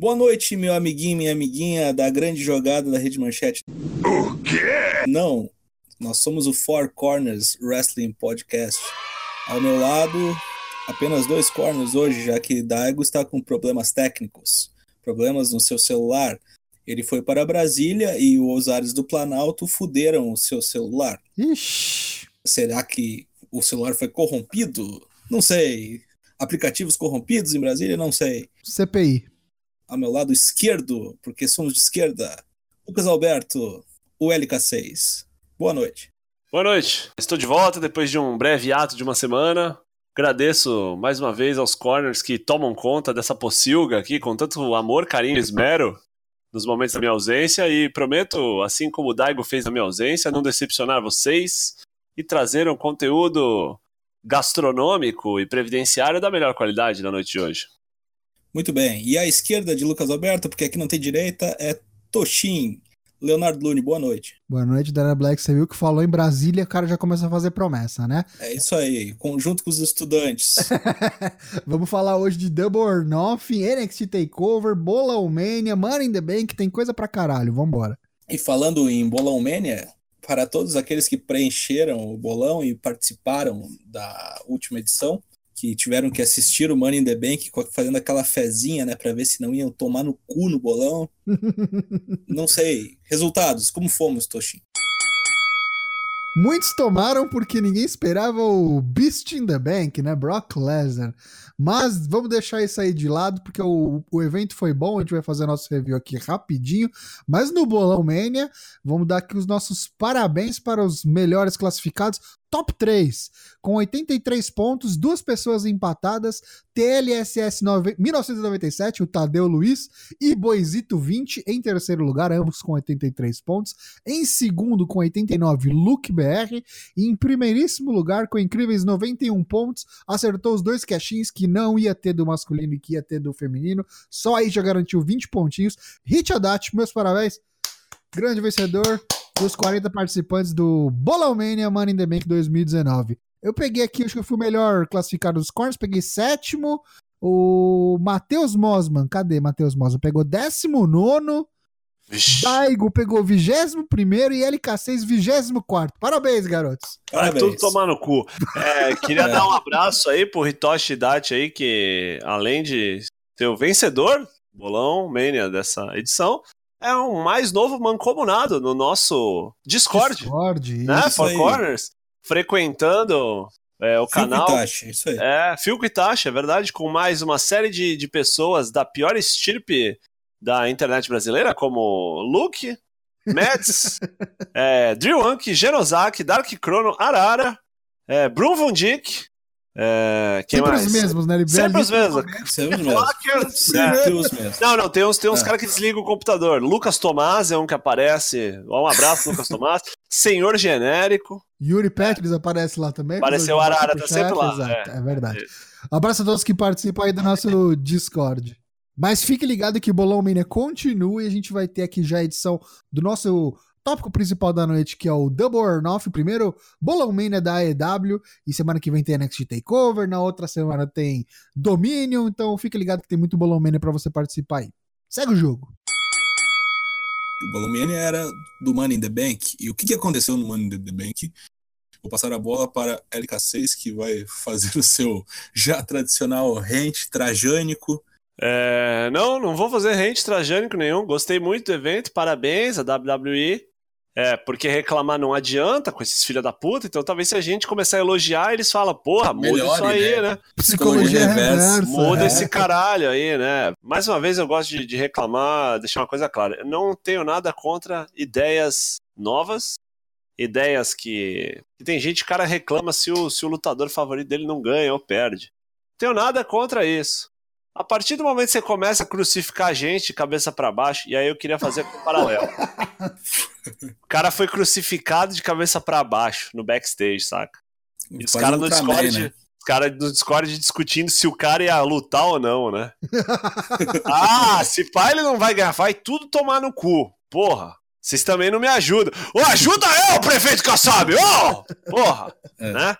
Boa noite, meu amiguinho, minha amiguinha da grande jogada da Rede Manchete. O quê? Não, nós somos o Four Corners Wrestling Podcast. Ao meu lado, apenas dois corners hoje, já que Daigo está com problemas técnicos, problemas no seu celular. Ele foi para Brasília e os ares do Planalto fuderam o seu celular. Ixi. Será que o celular foi corrompido? Não sei. Aplicativos corrompidos em Brasília? Não sei. CPI. Ao meu lado esquerdo, porque somos de esquerda, Lucas Alberto, o LK6. Boa noite. Boa noite. Estou de volta depois de um breve ato de uma semana. Agradeço mais uma vez aos corners que tomam conta dessa pocilga aqui com tanto amor, carinho e esmero nos momentos da minha ausência e prometo, assim como o Daigo fez na minha ausência, não decepcionar vocês e trazer um conteúdo gastronômico e previdenciário da melhor qualidade na noite de hoje. Muito bem. E à esquerda de Lucas Alberto, porque aqui não tem direita, é Toshin. Leonardo Lune, boa noite. Boa noite, Dana Black. Você viu que falou em Brasília, o cara já começa a fazer promessa, né? É isso aí, conjunto com os estudantes. Vamos falar hoje de Double or Nothing, NXT Takeover, Bolão Mania, Money in the Bank, tem coisa pra caralho, vambora. E falando em Bolão Mania, para todos aqueles que preencheram o bolão e participaram da última edição, que tiveram que assistir o Money in the Bank fazendo aquela fezinha, né, para ver se não iam tomar no cu no bolão. não sei. Resultados, como fomos, Toshin? Muitos tomaram porque ninguém esperava o Beast in the Bank, né? Brock Lesnar. Mas vamos deixar isso aí de lado, porque o, o evento foi bom. A gente vai fazer nosso review aqui rapidinho. Mas no Bolão Mania, vamos dar aqui os nossos parabéns para os melhores classificados top 3, com 83 pontos, duas pessoas empatadas, TLSS 1997, o Tadeu Luiz, e Boisito 20 em terceiro lugar, ambos com 83 pontos. Em segundo, com 89, Luke BR. E em primeiríssimo lugar, com incríveis 91 pontos, acertou os dois cachins que não ia ter do masculino e que ia ter do feminino. Só aí já garantiu 20 pontinhos. Hit Haddad, meus parabéns. Grande vencedor dos 40 participantes do Bolomania Money in the Bank 2019. Eu peguei aqui, acho que eu fui o melhor classificado dos corners, peguei sétimo. O Matheus Mosman, cadê Matheus Mosman? Pegou 19. Daigo pegou 21 e LK6 24. Parabéns, garotos. Vai tudo tomar no cu. É, queria é. dar um abraço aí pro Hitoshi Dati aí, que além de ser o vencedor, bolão, mania dessa edição, é um mais novo mancomunado no nosso Discord. Discord, né? Isso Four Corners. Frequentando é, o Phil canal. Itachi, isso aí. É, Phil Itachi, é verdade, com mais uma série de, de pessoas da pior estirpe da internet brasileira, como Luke, Mads, é, Drew Anki, Genosaki, Dark Chrono, Arara, é, Brum Von Dick, é, quem Sempre mais? os mesmos, né? Ele Sempre os mesmos. Sempre os mesmos. Sempre os mesmos. Não, não, tem uns, tem uns É. caras que desligam o computador. Lucas Tomás é um que aparece. Um abraço, Lucas Tomás. Senhor Genérico. Yuri Petris aparece lá também. Apareceu Arara, tá sempre lá, Exato, é. é, verdade. Abraço a todos que participam aí do nosso Discord. Mas fique ligado que o Bolão Mania continua e a gente vai ter aqui já a edição do nosso tópico principal da noite, que é o Double or Nothing. Primeiro, Bolão Mania da AEW. E semana que vem tem NXT Takeover. Na outra semana tem Dominion. Então fique ligado que tem muito Bolão Mania pra você participar aí. Segue o jogo. O Balomania era do Money in the Bank. E o que, que aconteceu no Money in the Bank? Vou passar a bola para LK6, que vai fazer o seu já tradicional rente trajânico. É, não, não vou fazer rente trajânico nenhum. Gostei muito do evento. Parabéns à WWE. É, porque reclamar não adianta com esses filha da puta. Então talvez se a gente começar a elogiar, eles falam, porra, muda Melhore, isso aí, né? né? Psicologia reversa. Muda é. esse caralho aí, né? Mais uma vez eu gosto de, de reclamar, deixar uma coisa clara. Eu não tenho nada contra ideias novas, ideias que. que tem gente, cara, reclama se o, se o lutador favorito dele não ganha ou perde. Tenho nada contra isso. A partir do momento que você começa a crucificar a gente de cabeça para baixo, e aí eu queria fazer um paralelo. O cara foi crucificado de cabeça para baixo no backstage, saca? E os caras no Discord, né? os caras no Discord discutindo se o cara ia lutar ou não, né? ah, se pá ele não vai ganhar, vai tudo tomar no cu. Porra. Vocês também não me ajudam. Ô, ajuda eu, prefeito Kassab! Ô! Porra! É. Né?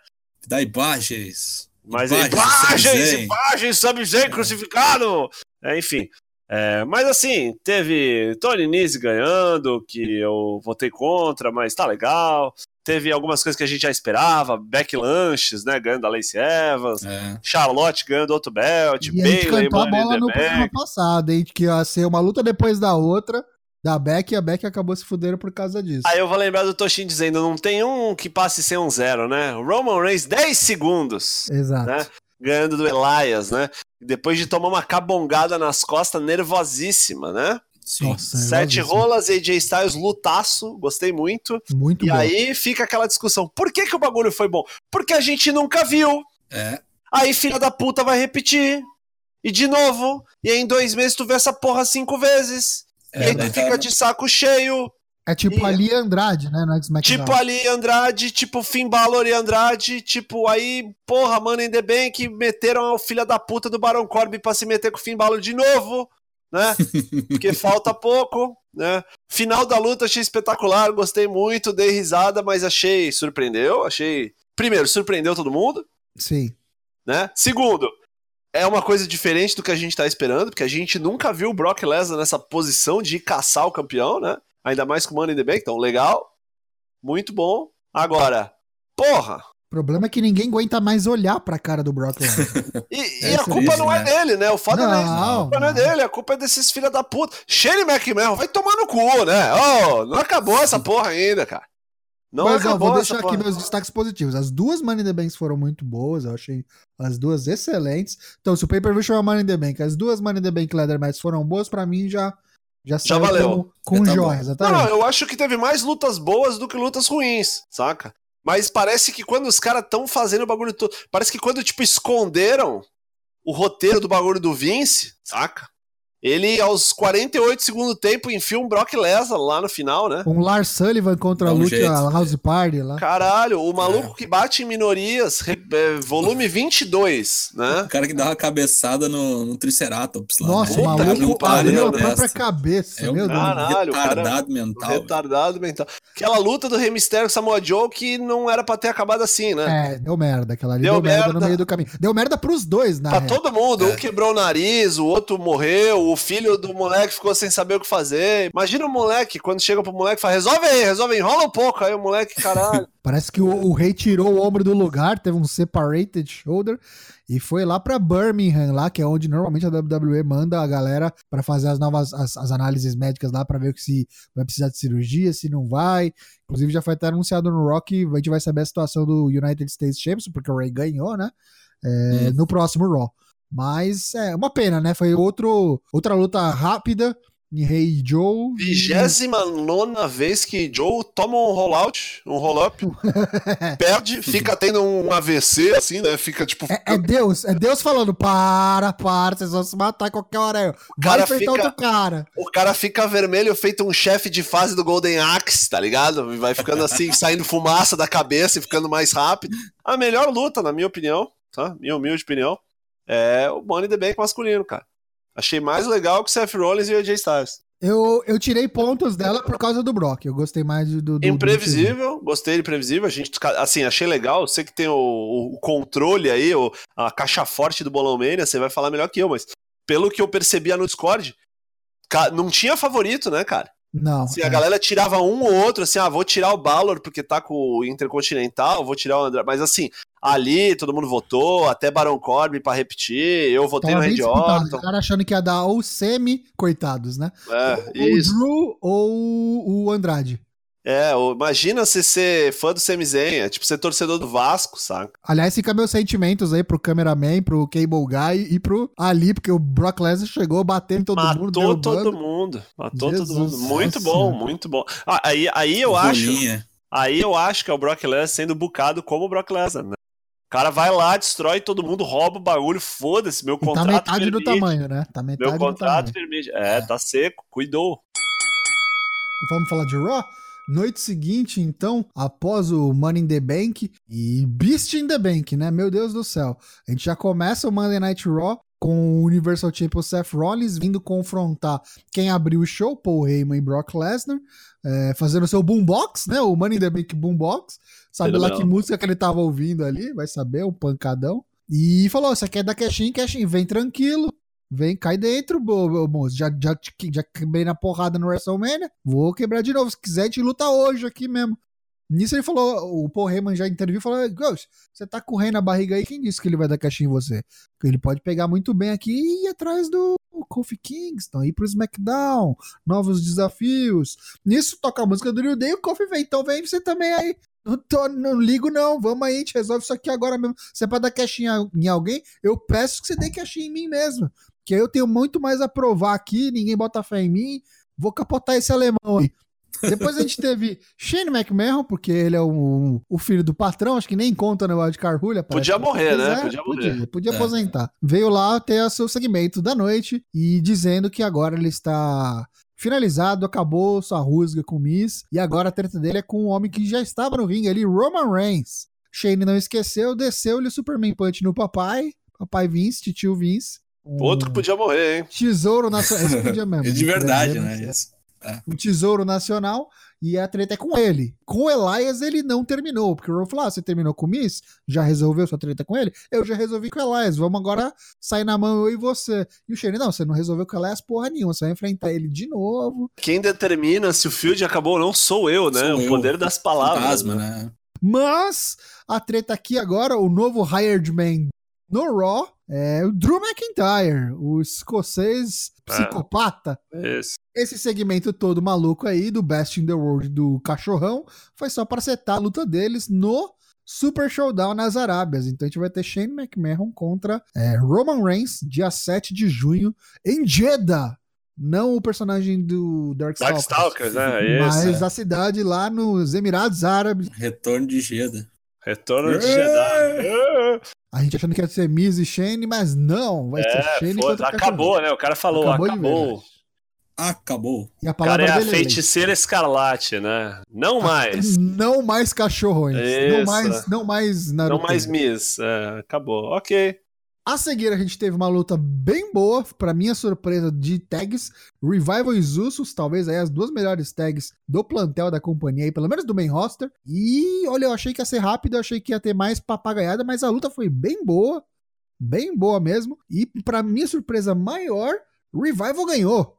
Dá imagens. Mas Imagens, imagens, Sub-Zen. imagens, Sub-Zen crucificado! É, enfim. É, mas assim, teve Tony Nese ganhando, que eu votei contra, mas tá legal. Teve algumas coisas que a gente já esperava, Beck Lanches, né, ganhando a Lacey Evans, É. Charlotte ganhando outro belt, E a gente cantou a bola no programa passado, hein? Que ia ser uma luta depois da outra, da Beck, e a Beck acabou se fudendo por causa disso. Aí eu vou lembrar do Toshin dizendo, não tem um que passe sem um zero, né? O Roman Reigns, 10 segundos, Exato. né? Ganhando do Elias, né? Depois de tomar uma cabongada nas costas, nervosíssima, né? Sim. Nossa, Sete rolas, AJ Styles, lutaço, gostei muito. Muito E bom. aí fica aquela discussão, por que que o bagulho foi bom? Porque a gente nunca viu. É. Aí filha da puta vai repetir. E de novo. E aí em dois meses tu vê essa porra cinco vezes. É, e aí tu fica de saco cheio. É tipo E- ali Andrade, né? No SmackDown. Tipo ali Andrade, tipo Finn Balor e Andrade, tipo aí, porra, mano, in the Bank meteram o filho da puta do Baron Corbin pra se meter com o Finn Balor de novo, né? Porque falta pouco, né? Final da luta achei espetacular, gostei muito, dei risada, mas achei, surpreendeu, achei... Primeiro, surpreendeu todo mundo, Sim. né? Segundo, é uma coisa diferente do que a gente tá esperando, porque a gente nunca viu o Brock Lesnar nessa posição de caçar o campeão, né? Ainda mais com o Money in the Bank, então legal, muito bom. Agora, porra, O problema é que ninguém aguenta mais olhar pra cara do Brock Lesnar. e, e É a culpa isso, não é né? dele, né? O foda não, é isso. A culpa não é dele, a culpa é desses filha da puta. Shane McMahon, vai tomar no cu, né? Ô, não acabou essa porra ainda, cara. Não Mas ó, vou deixar aqui meus destaques positivos. As duas Money in the Banks foram muito boas, eu achei as duas excelentes. Então, se o pay-per-view chama Money in the Bank, as duas Money in the Bank Leather Matches foram boas, pra mim já já, saiu valeu. com, com Já tá exatamente. não, eu acho que teve mais lutas boas do que lutas ruins, saca? Mas parece que quando os caras estão fazendo o bagulho todo. Parece que quando, tipo, esconderam o roteiro do bagulho do Vince, saca? Ele, aos 48 segundo tempo, enfia um Brock Lesnar lá no final, né? Um Lars Sullivan contra um Lucha jeito. House Party lá. Caralho, o maluco que bate em minorias, re- é, volume 22, né? O cara que dá uma cabeçada no, no Triceratops lá. Nossa, né? o maluco para abriu a própria cabeça, É um meu Deus. Caralho, o cara- retardado mental. Retardado mental. Aquela luta do Rey Mysterio com Samoa Joe que não era pra ter acabado assim, né? É, deu merda. Aquela ali Deu deu, merda. no merda. meio do caminho. Deu merda pros dois, na Pra real. todo mundo, É. um quebrou o nariz, o outro morreu, o filho do moleque ficou sem saber o que fazer. Imagina o moleque, quando chega pro moleque e fala: resolve aí, resolve, aí, enrola um pouco. Aí o moleque, caralho. Parece que o, o rei tirou o ombro do lugar, teve um separated shoulder e foi lá pra Birmingham, lá que é onde normalmente a WWE manda a galera pra fazer as novas as, as análises médicas lá pra ver se vai precisar de cirurgia, se não vai. Inclusive já foi até anunciado no Rock, a gente vai saber a situação do United States Champions, porque o Ray ganhou, né? É, Hum. No próximo Raw. Mas é uma pena, né? Foi outro, outra luta rápida em Rei e Joe. Vigésima nona vez que Joe toma um rollout, um roll-up, perde, fica tendo um AVC, assim, né? Fica tipo. É, é Deus, é Deus falando: para, para, vocês vão se matar qualquer hora. Vai cara enfrentar fica- outro cara. O cara fica vermelho feito um chefe de fase do Golden Axe, tá ligado? Vai ficando assim, saindo fumaça da cabeça e ficando mais rápido. A melhor luta, na minha opinião, tá? Minha humilde opinião, é o Money the Bank masculino, cara. Achei mais legal que o Seth Rollins e o AJ Styles. Eu, eu tirei pontos dela por causa do Brock. Eu gostei mais do. do, do Imprevisível, gostei de imprevisível. A gente, assim, achei legal. Você que tem o, o controle aí, o, a caixa forte do Bolão Mania, você vai falar melhor que eu, mas pelo que eu percebia no Discord, não tinha favorito, né, cara? Não. Assim, a é. galera tirava um ou outro, assim, ah, vou tirar o Balor porque tá com o Intercontinental, vou tirar o André. Mas assim, ali todo mundo votou, até Baron Corbin pra repetir, eu votei Tava no Randy. Orton. O cara achando que ia dar ou semi, coitados, né? É, ou isso. o Drew ou o Andrade. É, imagina você ser fã do Semizenha, tipo, ser torcedor do Vasco, saca? Aliás, fica meus sentimentos aí pro cameraman, pro Cable Guy e pro Ali, porque o Brock Lesnar chegou batendo em todo mundo. Matou todo mundo. Matou Jesus, todo mundo. Muito nossa bom, muito bom. Ah, aí, aí eu acho. Aí eu acho que é o Brock Lesnar sendo bucado como o Brock Lesnar, né? O cara vai lá, destrói todo mundo, rouba o bagulho, foda-se, meu E tá contrato metade do permite. tamanho, né? Tá metade Meu do contrato tamanho. permite. É, tá seco, cuidou. Vamos falar de Raw? Noite seguinte, então, após o Money in the Bank e Beast in the Bank, né? Meu Deus do céu. A gente já começa o Monday Night Raw com o Universal Champion Seth Rollins vindo confrontar quem abriu o show, Paul Heyman e Brock Lesnar, é, fazendo o seu boombox, né? O Money in the Bank boombox. Sabe lá que música que ele tava ouvindo ali, vai saber, o pancadão. E falou, você quer dar cash in, cash in, vem tranquilo. Vem, cai dentro, moço. Já, já, te- já quebrei na porrada no WrestleMania. Vou quebrar de novo. Se quiser, a gente luta hoje aqui mesmo. Nisso ele falou, o Paul Heyman já interviu e falou: você tá com o rei na barriga aí, quem disse que ele vai dar caixinha em você? Ele pode pegar muito bem aqui e ir atrás do Kofi Kingston, ir pro SmackDown, novos desafios. Nisso toca a música do New Day e o Kofi vem, então vem você também aí. Não, tô, não ligo, não. Vamos aí, a gente resolve isso aqui agora mesmo. Se é pra dar caixinha em alguém, eu peço que você dê caixinha em mim mesmo. Que aí eu tenho muito mais a provar aqui, ninguém bota fé em mim. Vou capotar esse alemão aí. Depois a gente teve Shane McMahon, porque ele é o, o filho do patrão, acho que nem conta no Wildcard Rule. aparece Podia morrer, né? quiser, Podia morrer. Podia, podia É. aposentar. Veio lá ter o seu segmento da noite e dizendo que agora ele está finalizado, acabou sua rusga com o Miz, e agora a treta dele é com um homem que já estava no ringue ali, Roman Reigns. Shane não esqueceu, desceu-lhe o Superman Punch no papai, papai Vince, tio Vince. Um Outro que podia morrer, hein? Tesouro nacional. Esse podia mesmo. É de verdade, né? mesmo. Isso. Um tesouro nacional e a treta é com ele. Com o Elias ele não terminou, porque o Roman falou: ah, você terminou com o Miss? Já resolveu sua treta com ele? Eu já resolvi com o Elias, vamos agora sair na mão eu e você. E o Shane, não, você não resolveu com o Elias porra nenhuma, você vai enfrentar ele de novo. Quem determina se o field acabou ou não sou eu, né? Sou o eu. poder das palavras. Fantasma, né? né? Mas a treta aqui agora, o novo hired man no Raw é o Drew McIntyre, o escocês É. psicopata. Isso. Esse segmento todo maluco aí do Best in the World do cachorrão foi só para setar a luta deles no Super Showdown nas Arábias. Então a gente vai ter Shane McMahon contra é, Roman Reigns, dia 7 de junho, em Jeddah. Não o personagem do Darkstalkers, Darkstalkers, né? Isso. mas a cidade lá nos Emirados Árabes. Retorno de Geda. Retorno de É. Jedi. A gente achando que ia ser Miz e Shane, mas não, vai ser É, Shane foda- contra cachorrão. acabou, né? O cara falou, Acabou acabou. de. Acabou. E a O cara palavra é a dele é feiticeira escarlate, né? Não mais. Não mais cachorrões. Não mais, não mais Naruto. Não mais Miss. É, acabou. Ok. A seguir, a gente teve uma luta bem boa, pra minha surpresa, de tags. Revival e Usos, talvez aí as duas melhores tags do plantel da companhia, aí, pelo menos do main roster. E olha, eu achei que ia ser rápido, eu achei que ia ter mais papagaiada, mas a luta foi bem boa. Bem boa mesmo. E pra minha surpresa maior, Revival ganhou.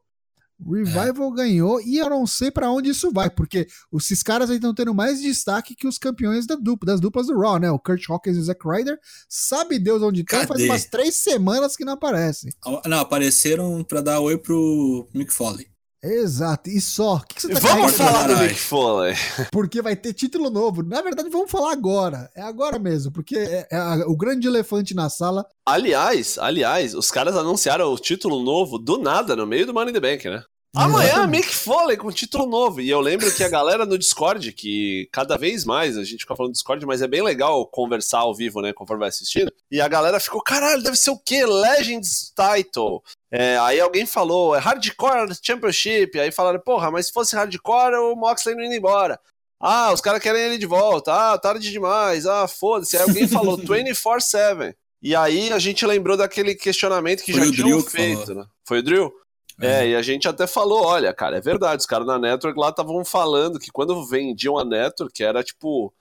Revival ganhou e eu não sei pra onde isso vai, porque esses caras aí estão tendo mais destaque que os campeões da dupla, das duplas do Raw, né? O Kurt Hawkins e o Zack Ryder. Sabe Deus onde estão, faz Cadê? umas três semanas que não aparecem. Não, apareceram pra dar oi pro Mick Foley. Exato, e só. O que, que você tá Vamos falar do. Mick Foley. Porque vai ter título novo. Na verdade, vamos falar agora. É agora mesmo, porque é, é a- o grande elefante na sala. Aliás, aliás, os caras anunciaram o título novo do nada, no meio do Money in the Bank, né? Amanhã. Mick Foley com título novo. E eu lembro que a galera no Discord, que cada vez mais a gente fica falando do Discord, mas é bem legal conversar ao vivo, né? Conforme vai assistindo. E a galera ficou, caralho, deve ser o quê? Legends Title. É, aí alguém falou, é Hardcore Championship. Aí falaram, porra, mas se fosse Hardcore, o Moxley não indo embora. Ah, os caras querem ele de volta. Ah, tarde demais. Ah, foda-se. Aí alguém falou 24-7. E aí a gente lembrou daquele questionamento que Foi já tinham que feito, falou. né? Foi o Drill? É, e a gente até falou, olha, cara, é verdade, os caras na Network lá estavam falando que quando vendiam a Network era tipo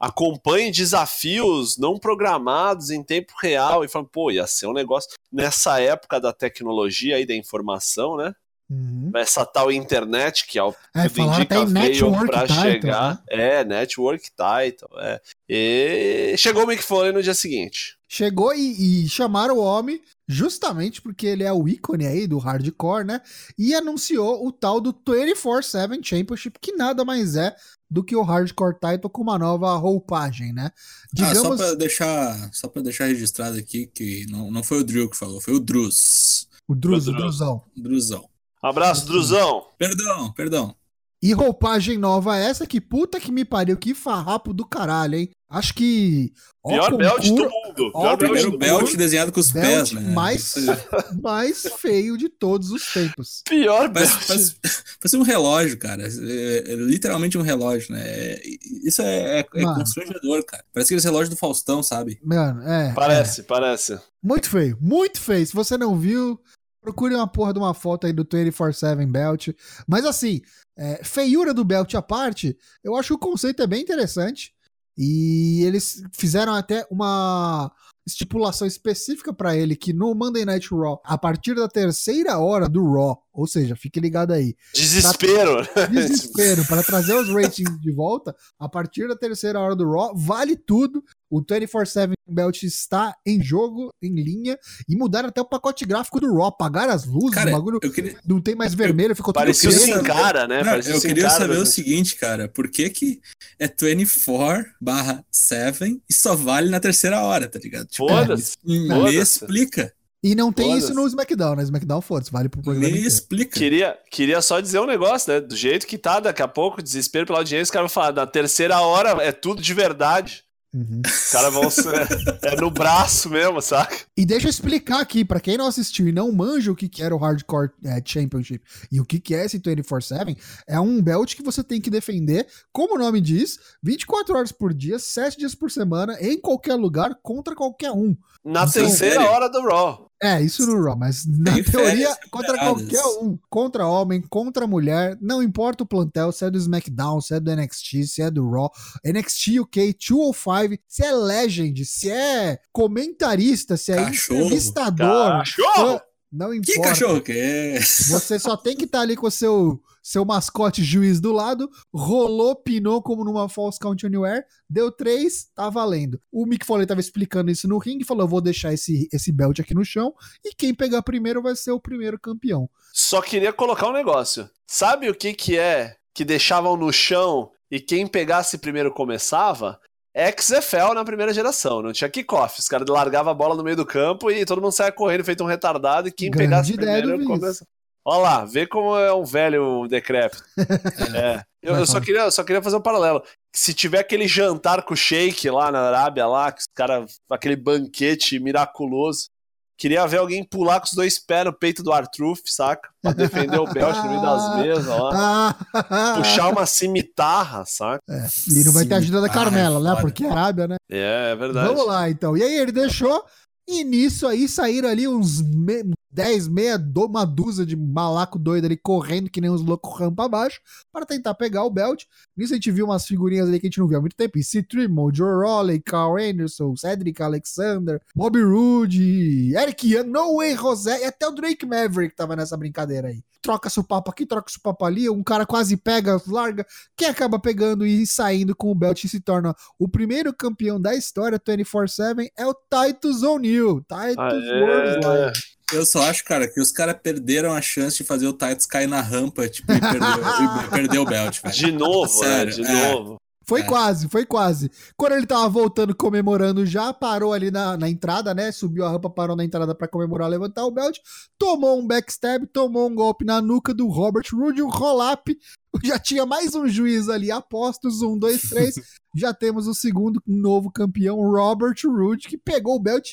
acompanhe desafios não programados em tempo real e falando, pô, ia ser um negócio nessa época da tecnologia aí da informação, né? Uhum. Essa tal internet que ao É, tudo até indica veio Title, chegar. né? É, Network Title, é. E chegou o Mick Foley no dia seguinte. Chegou e, e chamaram o homem justamente porque ele é o ícone aí do hardcore, né? E anunciou o tal do 24-7 Championship, que nada mais é do que o hardcore title com uma nova roupagem, né? Ah, só Digamos. pra deixar, só pra deixar registrado aqui que não, não foi o Drill que falou, foi o Druz. o Druz, o o. Druzão. Druzão. Abraço, Druzão. Perdão, perdão. E roupagem nova essa que puta que me pariu, que farrapo do caralho, hein? Acho que. ó, Pior belt do concur- mundo. ó, Pior o belt Primeiro do belt mundo. desenhado com os Belt pés, né? mais- mais feio de todos os tempos. Pior Parece, belt. parece, parece um relógio, cara. É, é literalmente um relógio, né? É- isso é, é, é constrangedor, cara. Parece aqueles relógios do Faustão, sabe? Mano, é. Parece, parece. Muito feio, muito feio. Se você não viu, procure uma porra de uma foto aí do 24-7 Belt. Mas assim, é, feiura do Belt à parte, eu acho que o conceito é bem interessante. E eles fizeram até uma estipulação específica pra ele que no Monday Night Raw, a partir da terceira hora do Raw, ou seja, fique ligado aí, Desespero. desespero para trazer os ratings de volta, a partir da terceira hora do Raw, vale tudo. O 24/7 Belt está em jogo, em linha, e mudaram até o pacote gráfico do Raw, apagaram as luzes, Cara, o bagulho queria, não tem mais vermelho, ficou tudo Parecia o preto. Sin Cara, né? Não, Parecia eu queria Cara, saber o mas- seguinte, cara, por que que é 24 barra 7 e só vale na terceira hora, tá ligado? Tipo, Foda-se. me, Foda-se. me explica, E não tem isso no SmackDown, né? SmackDown, foda-se, vale pro programa me explica. Queria, queria só dizer um negócio, né? Do jeito que tá, daqui a pouco, desespero pela audiência, os caras vão falar, na terceira hora é tudo de verdade. Uhum. Os caras vão ser. É no braço mesmo, saca? E deixa eu explicar aqui, pra quem não assistiu e não manja o que, que era o Hardcore é, Championship e o que, que é esse 24-7, é um belt que você tem que defender, como o nome diz, 24 horas por dia, 7 dias por semana, em qualquer lugar, contra qualquer um. Na Então, terceira hora do Raw. É, isso no Raw, mas na Tem teoria, contra qualquer um. Contra homem, contra mulher, não importa o plantel, se é do SmackDown, se é do NXT, se é do Raw, NXT UK, 205, se é Legend, se é comentarista, se é Cachorro. entrevistador, Cachorro! não importa. Que cachorro que é? Você só tem que estar ali com o seu, seu mascote juiz do lado, rolou, pinou como numa False Count Anywhere, deu três, tá valendo. O Mick Foley tava explicando isso no ringue, falou, eu vou deixar esse, esse belt aqui no chão, e quem pegar primeiro vai ser o primeiro campeão. Só queria colocar um negócio. Sabe o que que é que deixavam no chão e quem pegasse primeiro começava? XFL na primeira geração, não tinha kickoff. Os caras largavam a bola no meio do campo e todo mundo saia correndo, feito um retardado, e quem Grande pegasse primeiro Vince. começa. Olha lá, vê como é um velho decrépito. É. Eu, eu só, queria, eu só queria fazer um paralelo. Se tiver aquele jantar com o Sheik lá na Arábia, lá, que os caras. aquele banquete miraculoso. Queria ver alguém pular com os dois pés no peito do Artruth, saca? Pra defender o belt no meio das mesas lá. Ah, Puxar uma cimitarra, saca? e não vai ter ajuda da Ah, Carmela, é né? Porque é Arábia, né? É, é verdade. Vamos lá, então. E aí ele deixou, e nisso aí saíram ali uns me 10, meia, uma dúzia de malaco doido ali correndo que nem uns loucos rampa abaixo para tentar pegar o belt. Nisso a gente viu umas figurinhas ali que a gente não viu há muito tempo. C. Trimble, Joe Raleigh, Carl Anderson, Cedric Alexander, Bobby Roode, Eric Young, No Way José e até o Drake Maverick tava nessa brincadeira aí. Troca-se o papo aqui, troca-se o papo ali, um cara quase pega, larga. Quem acaba pegando e saindo com o belt e se torna o primeiro campeão da história 24-7 é o Titus O'Neil. Titus. Worldwide. Eu só acho, cara, que os caras perderam a chance de fazer o Titus cair na rampa, tipo, e perder, e perder o belt, velho. De novo, Sério, né? De é. novo. Foi É. quase, foi quase. Quando ele tava voltando, comemorando já, parou ali na, na entrada, né? Subiu a rampa, parou na entrada pra comemorar, levantar o belt. Tomou um backstab, tomou um golpe na nuca do Robert Roode, um roll-up. Já tinha mais um juiz ali, apostos, um, dois, três. já temos o segundo novo campeão, Robert Roode, que pegou o belt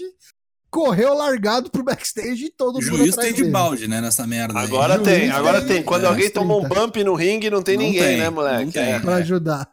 correu largado pro backstage e todo mundo juiz tem de dele. balde, né, nessa merda aí. Agora Juiz tem, agora tem- tem. Quando é, alguém toma um 30. bump no ringue, não tem Não ninguém, tem, né, moleque? não tem. É. pra ajudar.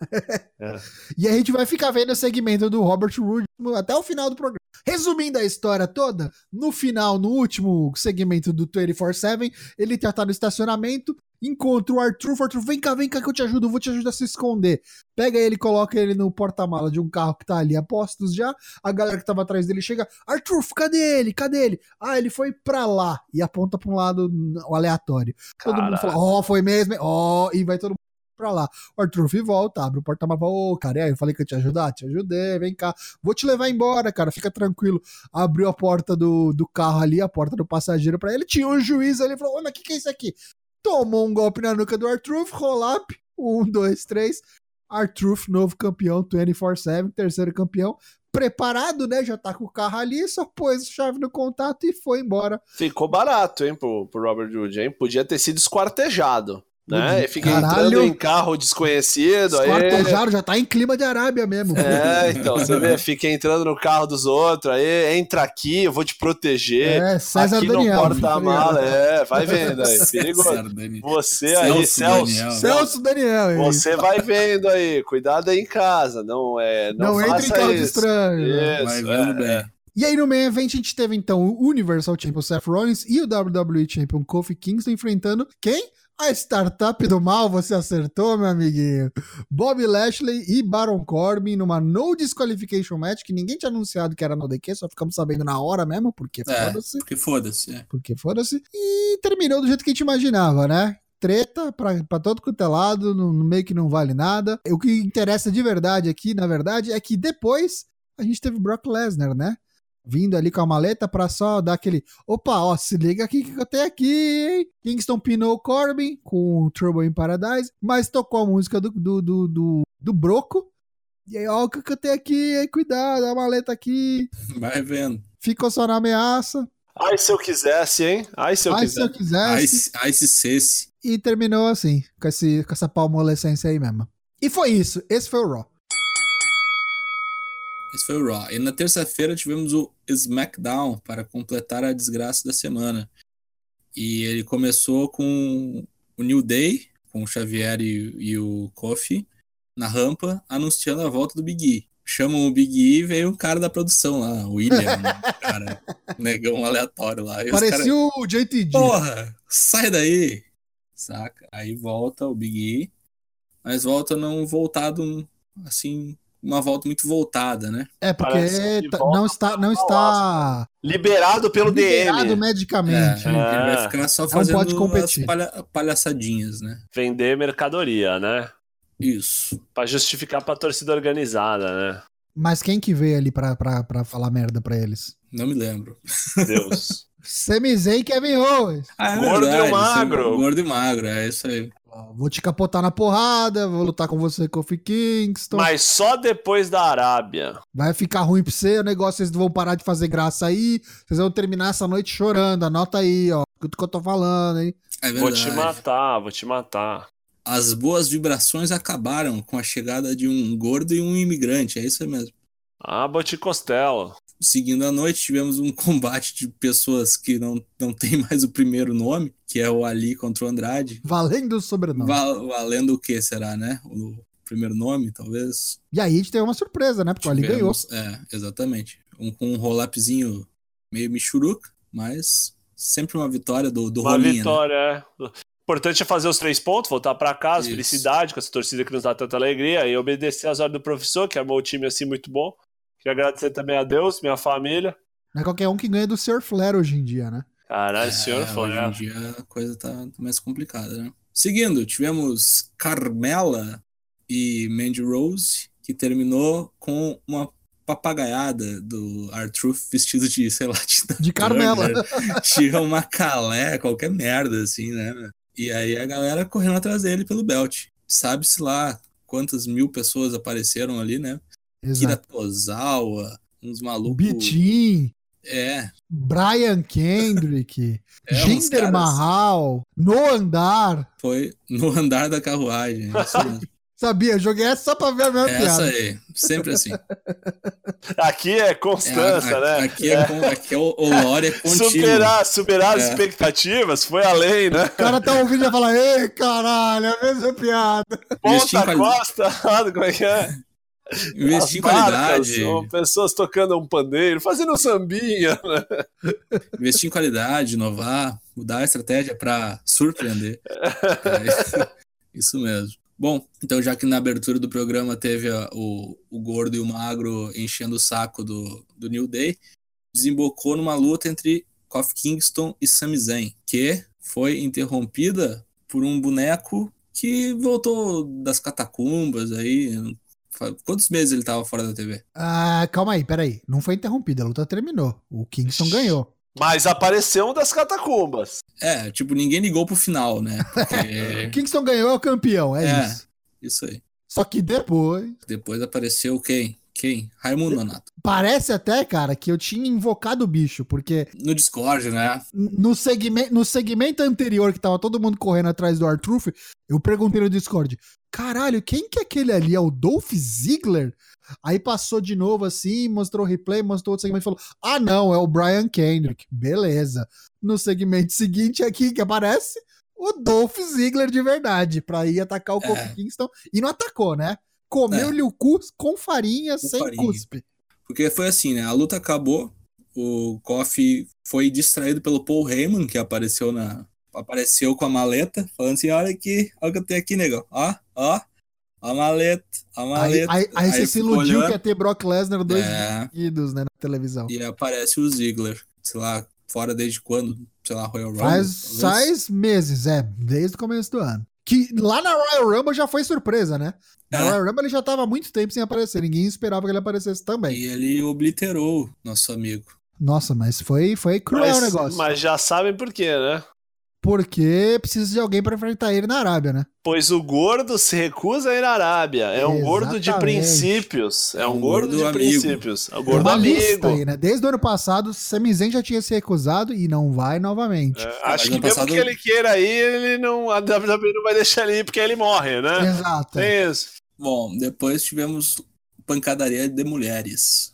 É. E a gente vai ficar vendo o segmento do Robert Roode até o final do programa. Resumindo a história toda, no final, no último segmento do 24-7, ele já tá no estacionamento, encontra o Arthur, o Arthur, vem cá, vem cá que eu te ajudo, eu vou te ajudar a se esconder. Pega ele, coloca ele no porta-mala de um carro que tá ali a postos já, a galera que tava atrás dele chega, Arthur, cadê ele? Cadê ele? Ah, ele foi pra lá, e aponta pra um lado aleatório. Todo mundo fala, ó, foi mesmo, ó, e vai todo mundo pra lá. O Arthur volta, abre o porta-malas, fala, ô, cara, e aí, eu falei que eu ia te ajudar? Te ajudei, vem cá. Vou te levar embora, cara, fica tranquilo. Abriu a porta do, do carro ali, a porta do passageiro pra ele, tinha um juiz ali, falou, ô, mas o que que é isso aqui? Tomou um golpe na nuca do Arthur, roll-up, um, dois, três. Arthur, novo campeão, 24-7, terceiro campeão. Preparado, né? Já tá com o carro ali, só pôs a chave no contato e foi embora. Ficou barato, hein, pro, pro Robert Roode, hein? Podia ter sido esquartejado. Né? Ele fica Caralho. entrando em carro desconhecido. Aí... Já tá em clima de Arábia mesmo. É, então, você vê, fica entrando no carro dos outros, aí entra aqui, eu vou te proteger. É, César aqui Daniel. no porta-mala, é, vai vendo aí. Perigoso. Você aí, Celso Celso. Daniel. Celso Daniel. hein? Você vai vendo aí, cuidado aí em casa, não é, não, Não, entra em carro de isso. estranho. né? Isso, Vai vendo é, bem. E aí no main event a gente teve então o Universal Champion Seth Rollins e o WWE Champion Kofi Kingston enfrentando quem? A startup do mal, você acertou, meu amiguinho. Bob Lashley e Baron Corbin numa no disqualification match que ninguém tinha anunciado que era no DQ, só ficamos sabendo na hora mesmo, porque É, foda-se. porque foda-se. é. Porque foda-se. E terminou do jeito que a gente imaginava, né? Treta pra, pra todo quanto é lado, no, no meio que não vale nada. O que interessa de verdade aqui, na verdade, é que depois a gente teve Brock Lesnar, né? Vindo ali com a maleta pra só dar aquele. Opa, ó, se liga aqui que eu tenho aqui, hein? Kingston pinou o Corbin com o Trouble in Paradise, mas tocou a música do, do, do, do, do Broco. E aí, ó, o que eu tenho aqui, hein? Cuidado, a maleta aqui. Vai vendo. Ficou só na ameaça. Ai, se eu quisesse, hein? Ai, se eu se quisesse. eu quisesse. Ai, se- ai, se cesse. E terminou assim, com, esse, com essa palmolescência aí mesmo. E foi isso. Esse foi o Raw. Esse foi o Raw. E na terça-feira tivemos o SmackDown para completar a desgraça da semana. E ele começou com o New Day, com o Xavier e, e o Kofi na rampa, anunciando a volta do Big E. Chamam o Big E e veio um cara da produção lá, o William, um cara, um negão aleatório lá. E Parecia cara, o JTG. Porra, sai daí! Saca? Aí volta o Big E, mas volta não voltado assim, uma volta muito voltada, né? é, porque tá- não está, não está Liberado pelo liberado DM. medicamente. É, ele vai Ah. ficar só Não fazendo pode as competir. palha- palhaçadinhas, né? Vender mercadoria, né? Isso. Pra justificar pra torcida organizada, né? Mas quem que veio ali pra, pra, pra falar merda pra eles? Não me lembro. Deus. Sami Zayn e Kevin Owens. Ah, é Gordo e verdade, magro. sim, Gordo e magro, é isso aí. Vou te capotar na porrada, vou lutar com você, Kofi Kingston. Mas só depois da Arábia. Vai ficar ruim pra você, o negócio, vocês vão parar de fazer graça aí. Vocês vão terminar essa noite chorando. Anota aí, ó. O que eu tô falando, hein? É Vou te matar, vou te matar. As boas vibrações acabaram com a chegada de um gordo e um imigrante, é isso aí mesmo. Ah, Boti Costello. Seguindo a noite, tivemos um combate de pessoas que não, não tem mais o primeiro nome, que é o Ali contra o Andrade. Valendo o sobrenome. Val- valendo o que será, né? O primeiro nome, talvez. E aí a gente teve uma surpresa, né? Porque o Ali ganhou. Tivemos- É, exatamente. Um, com um roll-upzinho meio michuruca, mas sempre uma vitória do, do Uma Rolinha, né? vitória, é. Importante é fazer os três pontos, voltar pra casa, Isso. felicidade com essa torcida que nos dá tanta alegria e obedecer às ordens do professor, que armou o time assim muito bom. Queria agradecer também a Deus, minha família. Não é qualquer um que ganha do Sr. Flair hoje em dia, né? Caralho, É, senhor foi, hoje em dia a coisa tá mais complicada, né? Seguindo, tivemos Carmela e Mandy Rose, que terminou com uma papagaiada do Arthur vestido de, sei lá, de, De Carmela. Tinha uma calé, qualquer merda, assim, né? E aí a galera correndo atrás dele pelo belt. Sabe-se lá quantas mil pessoas apareceram ali, né? Kira. Tozawa, uns malucos. Bitin, É, Brian Kendrick, é Jinder caras- Mahal, No Andar. Foi no andar da carruagem. é. Sabia, joguei essa só pra ver a minha É essa piada. aí, sempre assim. Aqui é É, constância, a- né? Aqui é, com- aqui é o, o lore é contínuo. Superar, superar as É. expectativas, foi além, né? O cara tá ouvindo e vai falar, ei, caralho, é a mesma piada. Ponta, costa, como é que é? Investir em pessoas tocando um pandeiro, fazendo um sambinha, né? Investir em qualidade, inovar, mudar a estratégia para surpreender. É, isso mesmo. Bom, então já que na abertura do programa teve a- o, o gordo e o magro enchendo o saco do, do New Day, desembocou numa luta entre Kofi Kingston e Sami Zayn, que foi interrompida por um boneco que voltou das catacumbas aí. Quantos meses ele tava fora da TV? Ah, calma aí, peraí. Não foi interrompida, a luta terminou. O Kingston ganhou. Mas apareceu um das catacumbas. É, tipo, ninguém ligou pro final, né? O Porque... Kingston ganhou é o campeão, é, É. isso. Isso aí. Só que depois. Depois apareceu quem? Quem? Raimundo Nonato. Parece até, cara, que eu tinha invocado o bicho, porque No Discord, né? no segmento, no segmento anterior, que tava todo mundo correndo atrás do Artruth, eu perguntei no Discord: caralho, quem que é aquele ali? É o Dolph Ziggler? Aí passou de novo assim, mostrou o replay, mostrou outro segmento e falou: ah, não, é o Brian Kendrick. Beleza. No segmento seguinte aqui que aparece, o Dolph Ziggler de verdade, pra ir atacar o É. Kofi Kingston. E não atacou, né? Comeu-lhe o cu com farinha, sem farinha. cuspe. Porque foi assim, né? A luta acabou, o Kofi foi distraído pelo Paul Heyman, que apareceu na, apareceu com a maleta, falando assim: olha aqui, olha o que eu tenho aqui, negão. Ó, ó, a maleta, a Aí, maleta. aí, aí você se iludiu olhando, que ia ter Brock Lesnar dois É. seguidos, né, na televisão. E aparece o Ziggler, sei lá, fora desde quando, sei lá, Royal Rumble. Faz, faz meses, é, desde o começo do ano. Que lá na Royal Rumble já foi surpresa, né? Na É. Royal Rumble ele já tava há muito tempo sem aparecer, ninguém esperava que ele aparecesse também. E ele obliterou nosso amigo. Nossa, mas foi, foi cruel o Mas, negócio. mas já sabem por quê, né? Porque precisa de alguém pra enfrentar ele na Arábia, né? Pois o gordo se recusa a ir à Arábia. É um gordo de princípios. É um, Um gordo, gordo de amigo. princípios. É um Tem gordo amigo. aí, né? Desde o ano passado, Sami Zayn já tinha se recusado e não vai novamente. É, Mas acho que mesmo passado- que ele queira ir, ele não, a WWE não vai deixar ele ir porque ele morre, né? Exato. Tem isso. Bom, depois tivemos pancadaria de mulheres.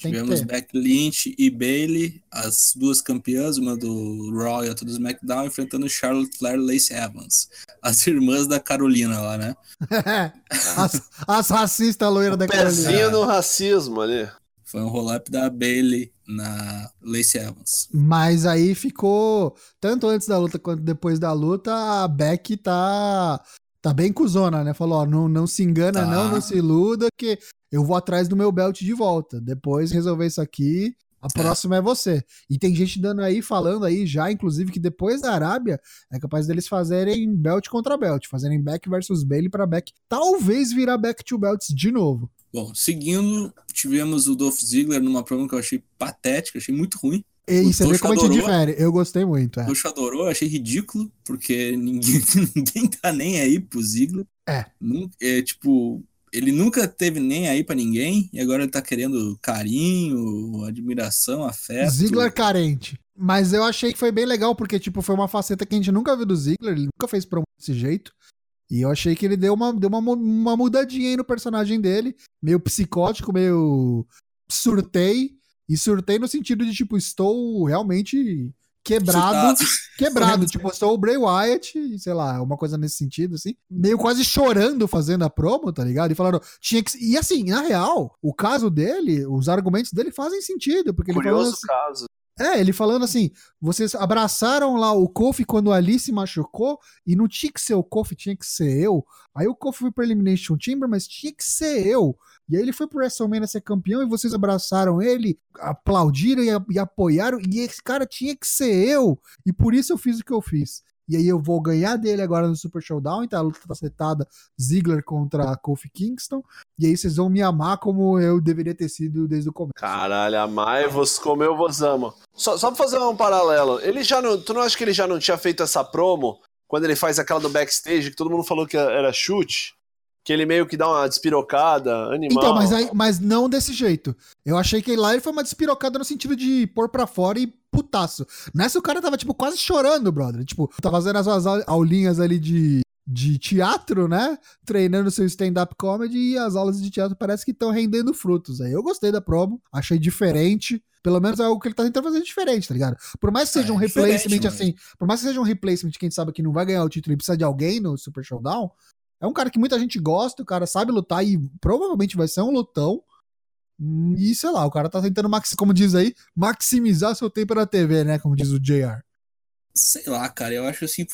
Tem Tivemos. Beck Lynch e Bailey, as duas campeãs, uma do Raw e outra do SmackDown, enfrentando Charlotte Flair e Lacey Evans. As irmãs da Carolina lá, né? as, as racistas loiras da Carolina. Pezinho no racismo ali. Foi um roll-up da Bailey na Lacey Evans. Mas aí ficou, tanto antes da luta quanto depois da luta, a Beck tá, tá bem cuzona, né? Falou, ó, não, não se engana Tá. não, não se iluda, que eu vou atrás do meu belt de volta. Depois resolver isso aqui, a próxima é você. E tem gente dando aí, falando aí já, inclusive, que depois da Arábia, é capaz deles fazerem belt contra belt, fazerem Beck versus Bailey pra Beck talvez virar Back to Belts de novo. Bom, seguindo, tivemos o Dolph Ziggler numa promo que eu achei patética, achei muito ruim. E O você vê como a gente adorou. difere. Eu gostei muito, é. O Tocha adorou, achei ridículo, porque ninguém, ninguém tá nem aí pro Ziggler. É. É, tipo, ele nunca teve nem aí pra ninguém, e agora ele tá querendo carinho, admiração, afeto. Ziggler carente. Mas eu achei que foi bem legal, porque, tipo, foi uma faceta que a gente nunca viu do Ziggler, ele nunca fez promo desse jeito. E eu achei que ele deu uma, deu uma, uma mudadinha aí no personagem dele, meio psicótico, meio surtei. E surtei no sentido de, tipo, estou realmente quebrado. Quebrado, tipo, sou o Bray Wyatt, sei lá, uma coisa nesse sentido, assim. Meio quase chorando fazendo a promo, tá ligado? E falando, tinha que. E assim, na real, o caso dele, os argumentos dele fazem sentido, porque ele falou Curioso assim, caso. É, ele falando assim: vocês abraçaram lá o Kofi quando ali se machucou e não tinha que ser o Kofi, tinha que ser eu. Aí o Kofi foi pro Elimination Chamber, mas tinha que ser eu. E aí ele foi pro WrestleMania ser campeão e vocês abraçaram ele, aplaudiram e, e apoiaram. E esse cara tinha que ser eu. E por isso eu fiz o que eu fiz. E aí eu vou ganhar dele agora no Super Showdown, então a luta tá setada Ziggler contra Kofi Kingston. E aí vocês vão me amar como eu deveria ter sido desde o começo. Caralho, amai-vos como eu vos amo. Só, só pra fazer um paralelo, ele já não. Tu não acha que ele já não tinha feito essa promo quando ele faz aquela do backstage, que todo mundo falou que era chute? Que ele meio que dá uma despirocada, animal. Então, mas, aí, mas não desse jeito. Eu achei que lá ele foi uma despirocada no sentido de pôr pra fora e putaço. Nessa o cara tava, tipo, quase chorando, brother. Tipo, tá fazendo as suas au- aulinhas ali de, de teatro, né? Treinando seu stand-up comedy e as aulas de teatro parece que estão rendendo frutos. Aí eu gostei da promo, achei diferente. Pelo menos é algo que ele tá tentando fazer diferente, tá ligado? Por mais que seja É, um diferente, replacement assim, por mais que seja um replacement que a gente sabe que não vai ganhar o título e precisa de alguém no Super Showdown, é um cara que muita gente gosta, o cara sabe lutar e provavelmente vai ser um lutão. Hum, E sei lá, o cara tá tentando, como diz aí, maximizar seu tempo na TV, né? Como diz o JR. Sei lá, cara, eu acho assim,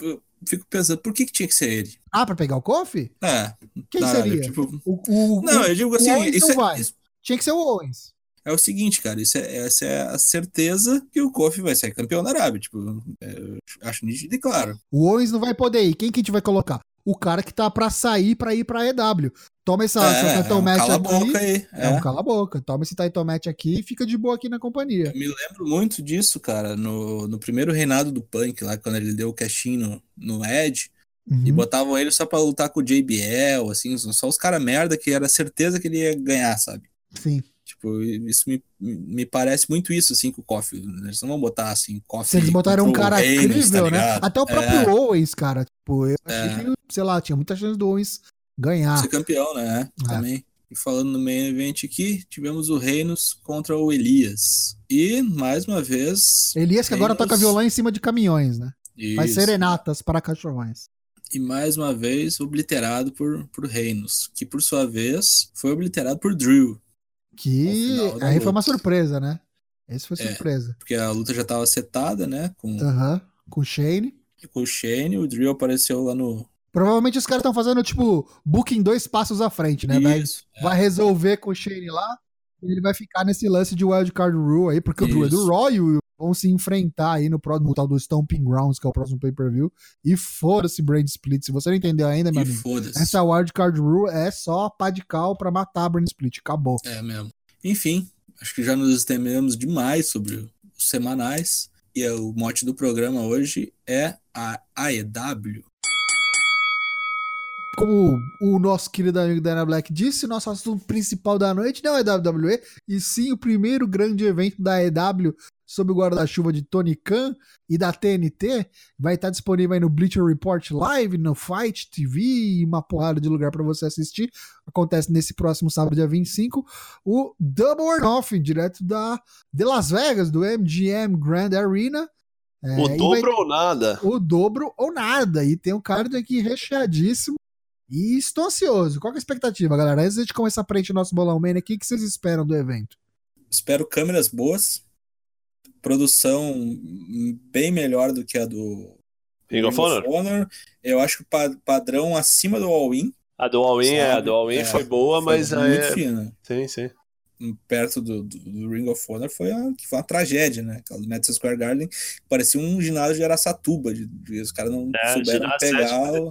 fico pensando, por que, que tinha que ser ele? Ah, pra pegar o Kofi? É, Quem seria? tipo, O, o- não, eu digo assim, Owens isso é, isso Tinha que ser o Owens. é o seguinte, cara, isso é, essa é a certeza que o Kofi vai ser campeão da Arábia, tipo, é, eu acho nítido e claro. O Owens não vai poder ir. Quem que a gente vai colocar? O cara que tá pra sair pra ir pra EW. Toma essa, essa é, title um match cala a aqui. boca aí. É. um cala a boca. Toma esse title match aqui e fica de boa aqui na companhia. Eu me lembro muito disso, cara, no, no primeiro reinado do Punk, lá quando ele deu o cashinho no, no Edge, e Uhum. botavam ele só pra lutar com o JBL, assim, só os caras merda que era certeza que ele ia ganhar, sabe? Sim. Tipo, isso me, me parece muito isso, assim, com o Kofi. Eles não vão botar, assim, Kofi Se eles botaram um cara incrível, tá né? Até o próprio É. Owens, cara. Tipo, eu achei É. que, sei lá, tinha muita chance do Owens ganhar. Ser campeão, né? É. Também. E falando no main event aqui, tivemos o Reinos contra o Elias. E, mais uma vez... Elias que agora toca violão em cima de caminhões, né? Faz Isso. serenatas para cachorrões. E mais uma vez obliterado por, por Reinos, que por sua vez foi obliterado por Drew, Que aí foi uma luta. surpresa, né? Esse foi É. surpresa. porque a luta já estava setada, né? Com Aham. Com o Shane. Com o Shane, o Drill apareceu lá no. Provavelmente os caras estão fazendo, tipo, booking dois passos à frente, né? Vai, Isso. é. vai resolver com o Shane lá. E ele vai ficar nesse lance de Wildcard Rule aí, porque o Drew é do Isso. Raw e o vão se enfrentar aí no próximo tal do Stomping Grounds, que é o próximo pay-per-view. E foda-se Brand Split. Se você não entendeu ainda, meu E amigo, foda-se. essa Wildcard Rule é só pá de cal pra matar a Brand Split. Acabou. É mesmo. Enfim, acho que já nos estendemos demais sobre os semanais. E é o mote do programa hoje é a AEW. Como o nosso querido amigo Dana Black disse, nosso assunto principal da noite não é WWE, e sim o primeiro grande evento da AEW sob o guarda-chuva de Tony Khan e da TNT. Vai estar disponível aí no Bleacher Report Live, no Fight TV e uma porrada de lugar para você assistir. Acontece nesse próximo sábado, dia 25, o Double or Nothing, direto da, de Las Vegas, do MGM Grand Arena. É, o vai- dobro ou nada. o dobro ou nada. E tem um card aqui recheadíssimo. E estou ansioso. Qual que é a expectativa, galera? Antes de começar a preencher nosso bolão mania, o que, que vocês esperam do evento? Espero câmeras boas, produção bem melhor do que a do Ring of Honor? Eu acho que padrão acima do All-In. A do All-In, é, a do All-In É, foi boa, foi mas muito é... fina. Sim, sim. Perto do, do, do Ring of Honor foi, a, que foi uma tragédia, né? Aquela do Madison Square Garden parecia um ginásio de Araçatuba. De, de- os caras não É, souberam ginásio 7 pegar. de o-.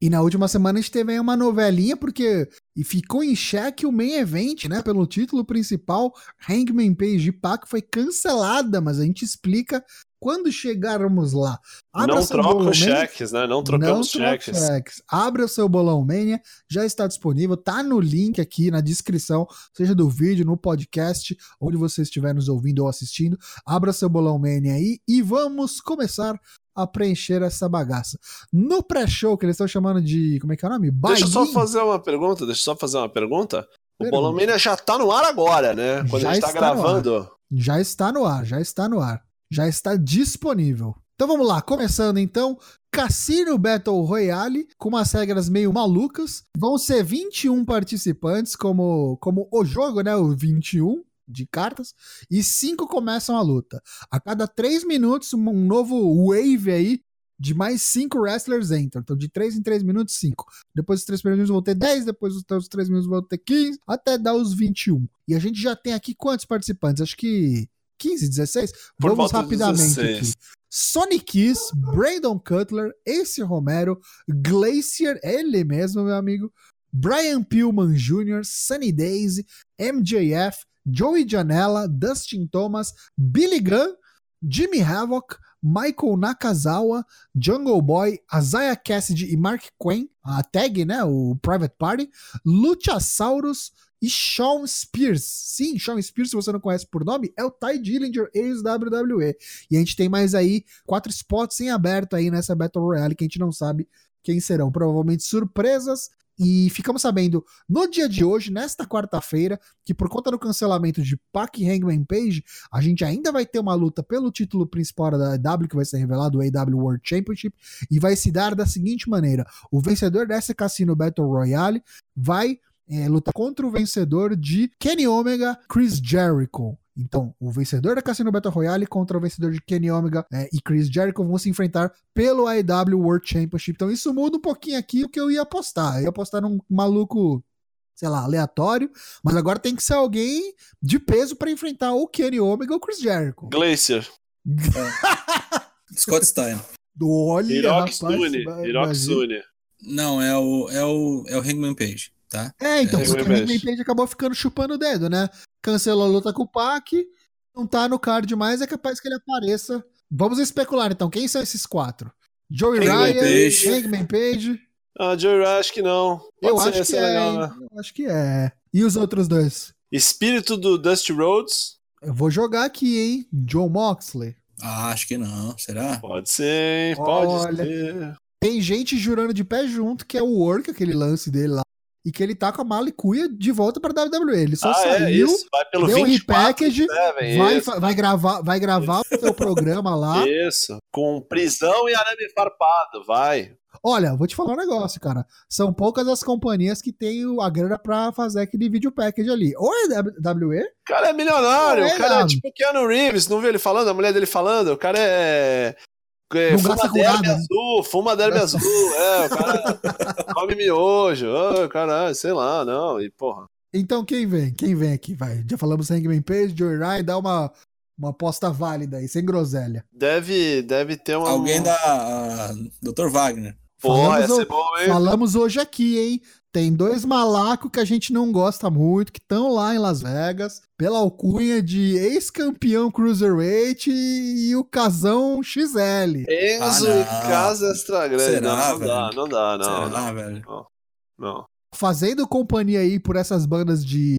E na última semana a gente teve aí uma novelinha, porque. E ficou em xeque o main event, né? Pelo título principal. Hangman Page e Pac foi cancelada, mas a gente explica quando chegarmos lá. Abra Não seu troca os cheques, né? Não trocamos Não cheques. cheques. Abra o seu Bolão Mania, já está disponível, tá no link aqui na descrição, seja do vídeo, no podcast, onde você estiver nos ouvindo ou assistindo. Abra seu Bolão Mania aí e vamos começar a preencher essa bagaça. No pré-show, que eles estão chamando de. Como é que é o nome? Deixa eu só fazer uma pergunta, deixa eu só fazer uma pergunta. O. Bolão Mania já tá no ar agora, né? Quando Já a gente tá está gravando. Já está no ar, já está no ar. Já está disponível. Então vamos lá, começando então. Cassino Battle Royale, com umas regras meio malucas. Vão ser 21 participantes, como, como o jogo, né? O 21 de cartas. E 5 começam a luta. A cada 3 minutos, um novo wave aí de mais 5 wrestlers entram. Então, de 3 em 3 minutos, 5. Depois dos 3 minutos vão ter 10, depois dos 3 minutos vão ter 15, até dar os 21. E a gente já tem aqui quantos participantes? Acho que 15, 16? Por Vamos rapidamente 16. aqui. Sonic Kiss, Brandon Cutler, Ace Romero, Glacier, ele mesmo, meu amigo, Brian Pillman Jr., Sunny Daisy, MJF, Joey Janela, Dustin Thomas, Billy Gunn, Jimmy Havoc, Michael Nakazawa, Jungle Boy, Isaiah Cassidy e Mark Quinn, a tag, né, o Private Party, Luchasaurus e Shawn Spears. Sim, Shawn Spears, se você não conhece por nome, é o Ty Dillinger, ex-WWE. E a gente tem mais aí quatro spots em aberto aí nessa Battle Royale que a gente não sabe quem serão. Provavelmente surpresas. E ficamos sabendo no dia de hoje, nesta quarta-feira, que por conta do cancelamento de Pac Hangman Page, a gente ainda vai ter uma luta pelo título principal da AEW, que vai ser revelado, o AEW World Championship, e vai se dar da seguinte maneira: o vencedor dessa Cassino Battle Royale vai é, lutar contra o vencedor de Kenny Omega, Chris Jericho. Então, o vencedor da Cassino Battle Royale contra o vencedor de Kenny Omega é, e Chris Jericho vão se enfrentar pelo AEW World Championship. Então, isso muda um pouquinho aqui o que eu ia apostar. Eu ia apostar num maluco, sei lá, aleatório, mas agora tem que ser alguém de peso para enfrentar ou Kenny Omega ou Chris Jericho. Glacier. Scott Stein. Olha, Hiroki rapaz, Sune. Hiroki. Sune. Não, é o, é o, é o Hangman Page, tá? É, então, É, porque o Hangman Page. Acabou ficando chupando o dedo, né? Cancelou a luta com o Pac, não tá no card mais, é capaz que ele apareça. Vamos especular então, quem são esses quatro? Joey Hangman Ryan, Page. Hangman Page. Ah, Joey Ryan, acho que não. Pode Eu ser, acho que é, legal, né? Eu acho que é. E os outros dois? Espírito do Dusty Rhodes? Eu vou jogar aqui, hein? John Moxley. Ah, acho que não. Será? Pode ser, hein? Pode Olha. ser. Tem gente jurando de pé junto que é o Work, aquele lance dele lá. E que ele tá com a mala e cuia de volta pra WWE. Ele só ah, é saiu, isso. Vai pelo deu um 24, repackage, Seven, vai, isso. vai gravar, vai gravar o seu programa lá. Isso. Com prisão e arame farpado, vai. Olha, vou te falar um negócio, cara. São poucas as companhias que têm o- a grana pra fazer aquele vídeo package ali. Ou é WWE, O cara é milionário, é o cara é nada. tipo Keanu Reeves, não viu ele falando, a mulher dele falando, o cara é Não fuma derby nada, né? azul, fuma derby azul. É, o cara come miojo. Oh, caralho, sei lá, não. E porra. Então quem vem? Quem vem aqui? Vai. Já falamos Hangman Page, Joey Ryan, dá uma, uma aposta válida aí, sem groselha. Deve, deve ter uma. Alguém da a, Dr. Wagner. Porra, ia Falamos ser o- bom, hein? Falamos hoje aqui, hein? Tem dois malacos que a gente não gosta muito, que estão lá em Las Vegas, pela alcunha de ex-campeão Cruiserweight e, e o casão XL. Enzo Ah, e não. Casa Extra Grande. Será, não, não dá, não dá, não. Será, velho? não. Fazendo companhia aí por essas bandas de,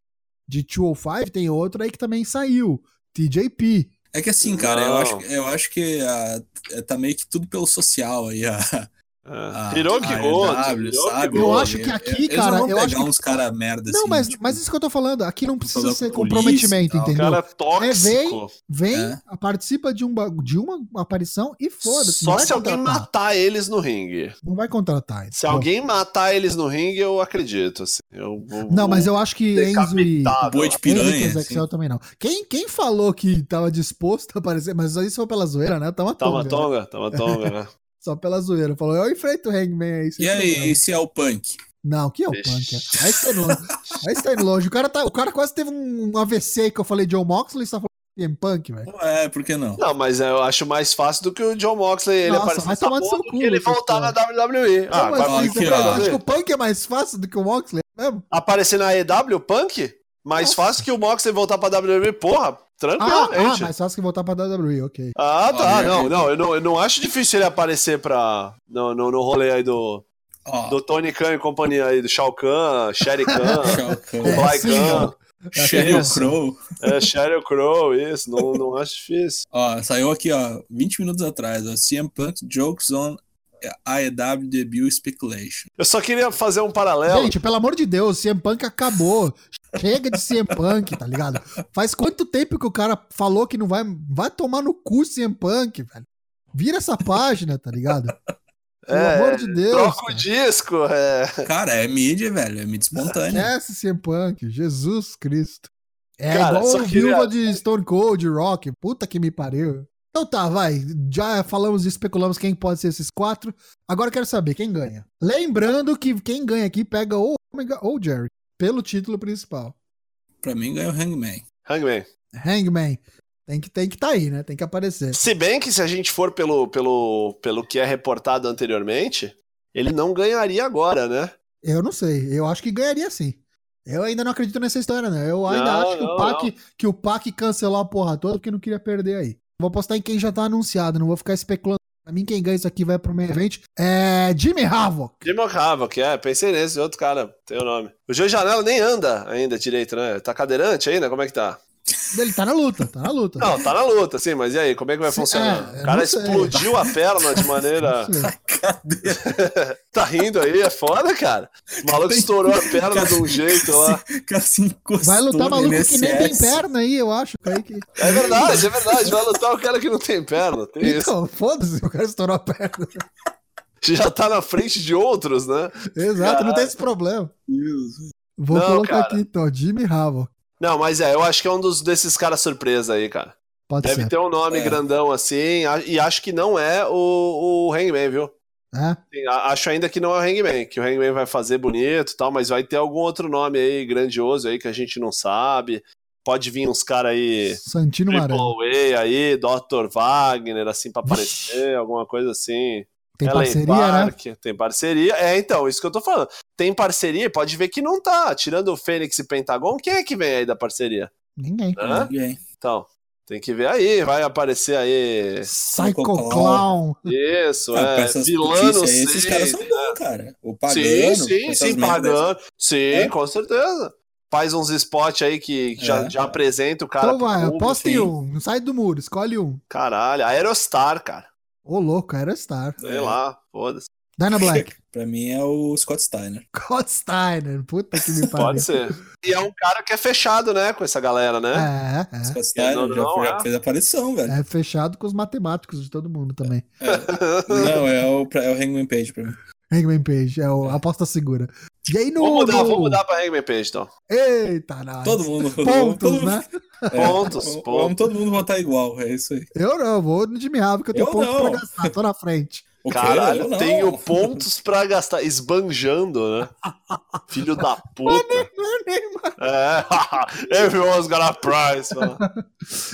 de 205, tem outro aí que também saiu, TJP. É que assim, cara, eu Não. acho, eu acho que ah, tá meio que tudo pelo social aí. A, É. a, Hiroki a Goto, AEW, Hiroki sabe? Eu acho que aqui, Eles cara, não vão eu pegar acho que- uns cara merda Não, assim. mas, tipo, mas isso que eu tô falando, aqui não precisa ser comprometimento, e tal. O entendeu? cara é vem, tóxico. Vem, É. participa de, um, de uma aparição e foda-se. Só se alguém matar eles no ringue. Não vai contratar. Se entendeu? alguém matar eles no ringue, eu acredito. Assim. Eu, vou- Não, mas eu acho que Enzo e. Boi de Enzo piranha. Ezequiel assim. também não. Quem, quem falou que tava disposto a aparecer, mas isso foi pela zoeira, né? Tava Tama tonga. tonga, tama tonga, né? Só pela zoeira. Falou, eu enfrento o Hangman aí. E aí, problema. esse é o punk? Não, que é o punk? é? Aí você tá indo longe. Aí você tá indo longe. O cara, tá, o cara quase teve um AVC aí que eu falei John Moxley e você tá falando CM Punk, velho. Não é, por que não? Não, mas eu acho mais fácil do que o John Moxley ele Nossa, aparecer vai nessa tomar no porra seu cu, ele Lucas, voltar na. WWE. Ah, Como vai assim, aqui, você ó. acha que o Punk é mais fácil do que o Moxley? É mesmo? Aparecer na EW, o Punk? Mais Nossa. fácil que o Moxley voltar pra WWE, porra, Ah, ah, tranquilamente. mais fácil que voltar pra WWE, ok. Ah, tá. Olha, não, eu- não eu, não, eu não acho difícil ele aparecer pra, no, no, no rolê aí do, Ó, do Tony Khan e companhia aí, do Shao Kahn, Sherry Khan, É, Kublai sim, Khan, Sheryl Isso. Crow. é, Sheryl Crow, isso, não, não acho difícil. Ó, saiu aqui, ó, 20 minutos atrás, ó, CM Punk jokes on AEW debut speculation. Eu só queria fazer um paralelo. Gente, pelo amor de Deus, CM Punk acabou. Chega de CM Punk, tá ligado? Faz quanto tempo que o cara falou que não vai. Vai tomar no cu CM Punk, velho. Vira essa página, tá ligado? Pelo É, amor de Deus. Troca o cara. disco, é. Cara, é mídia, velho, é mídia espontânea. Esquece CM Punk, Jesus Cristo. É Cara, igual o queria- viúva de Stone Cold, Rock. Puta que me pariu. Então tá, vai. Já falamos e especulamos quem pode ser esses quatro. Agora eu quero saber quem ganha. Lembrando que quem ganha aqui pega ou Omega ou Jerry pelo título principal. Pra mim ganhou o Hangman. Hangman. Hangman. Tem que, tem que tá aí, né? Tem que aparecer. Se bem que se a gente for pelo, pelo, pelo que é reportado anteriormente, ele não ganharia agora, né? Eu não sei. Eu acho que ganharia sim. Eu ainda não acredito nessa história, né? Eu ainda Não, acho que, não, o Pac, que o Pac cancelou a porra toda porque não queria perder aí. Vou apostar em quem já tá anunciado, não vou ficar especulando. Pra mim, quem ganha isso aqui vai pro main event é Jimmy Havoc. Jimmy Havoc, é, pensei nesse, outro cara, tem o nome. O Joey Janela nem anda ainda direito, né? Tá cadeirante ainda? Como é que tá? Ele tá na luta, tá na luta. Não, tá na luta, sim, mas e aí, como é que vai Sim, funcionar? é, o cara explodiu a perna de maneira. Tá rindo aí, é foda, cara. O maluco estourou a perna de um jeito lá. O cara se encostou Vai lutar maluco que nem tem perna aí, eu acho. Kaique. É verdade, é verdade. Vai lutar o cara que não tem perna. Tem isso. Então, foda-se, o cara estourou a perna. Já tá na frente de outros, né? Exato, não tem esse problema. Deus. Vou Não, colocar cara. aqui então, Jimmy Havoc. Não, mas é, eu acho que é um dos desses caras surpresa aí, cara. Pode Deve ser. ter um nome É. grandão assim, e acho que não é o, o Hangman, viu? É? Sim, Acho ainda que não é o Hangman, que o Hangman vai fazer bonito e tal, mas vai ter algum outro nome aí grandioso aí que a gente não sabe. Pode vir uns caras aí, Santino. Way aí, Dr. Wagner, assim, pra aparecer, alguma coisa assim. Tem parceria, né? Tem parceria. É, então, isso que eu tô falando. Tem parceria, pode ver que não tá. Tirando o Fênix e Pentagon, quem é que vem aí da parceria? Ninguém. Hã? Ninguém. Então, tem que ver aí. Vai aparecer aí. Psycho Clown. Isso, Ah, é. Vilano aí, esses caras são bons, cara. O Pagano. Sim, sim, sim. Sim, É. com certeza. Faz uns spots aí que já, É. já apresenta o cara. Então vai, aposta em sim. um. Não sai do muro, escolhe um. Caralho, Aerostar, cara. Ô, louco, Aerostar. Sei É. lá, foda-se. Dyna Black. Pra mim é o Scott Steiner. Scott Steiner. Puta que me pariu. Pode ser. E é um cara que é fechado, né, com essa galera, né? É, Scott não, Steiner já, não, já é. fez aparição, velho. é. É fechado com os matemáticos de todo mundo também. Não, é o, é o Hangman Page pra mim. Hangman Page, é o, a aposta segura. E aí no. Vamos mudar, no... vamos mudar pra Hangman Page, então. Eita, nós. Todo mundo. Pontos, todo mundo- né? é, Pontos, vamos- pontos. Vamos todo mundo votar igual, é isso aí. Eu não, vou no Jimmy Havoc, que eu tenho Eu pontos não. pra gastar, tô na frente. O quê? Caralho, tenho pontos pra gastar. Esbanjando, né? Filho da puta. É, everyone's got a prize. mano.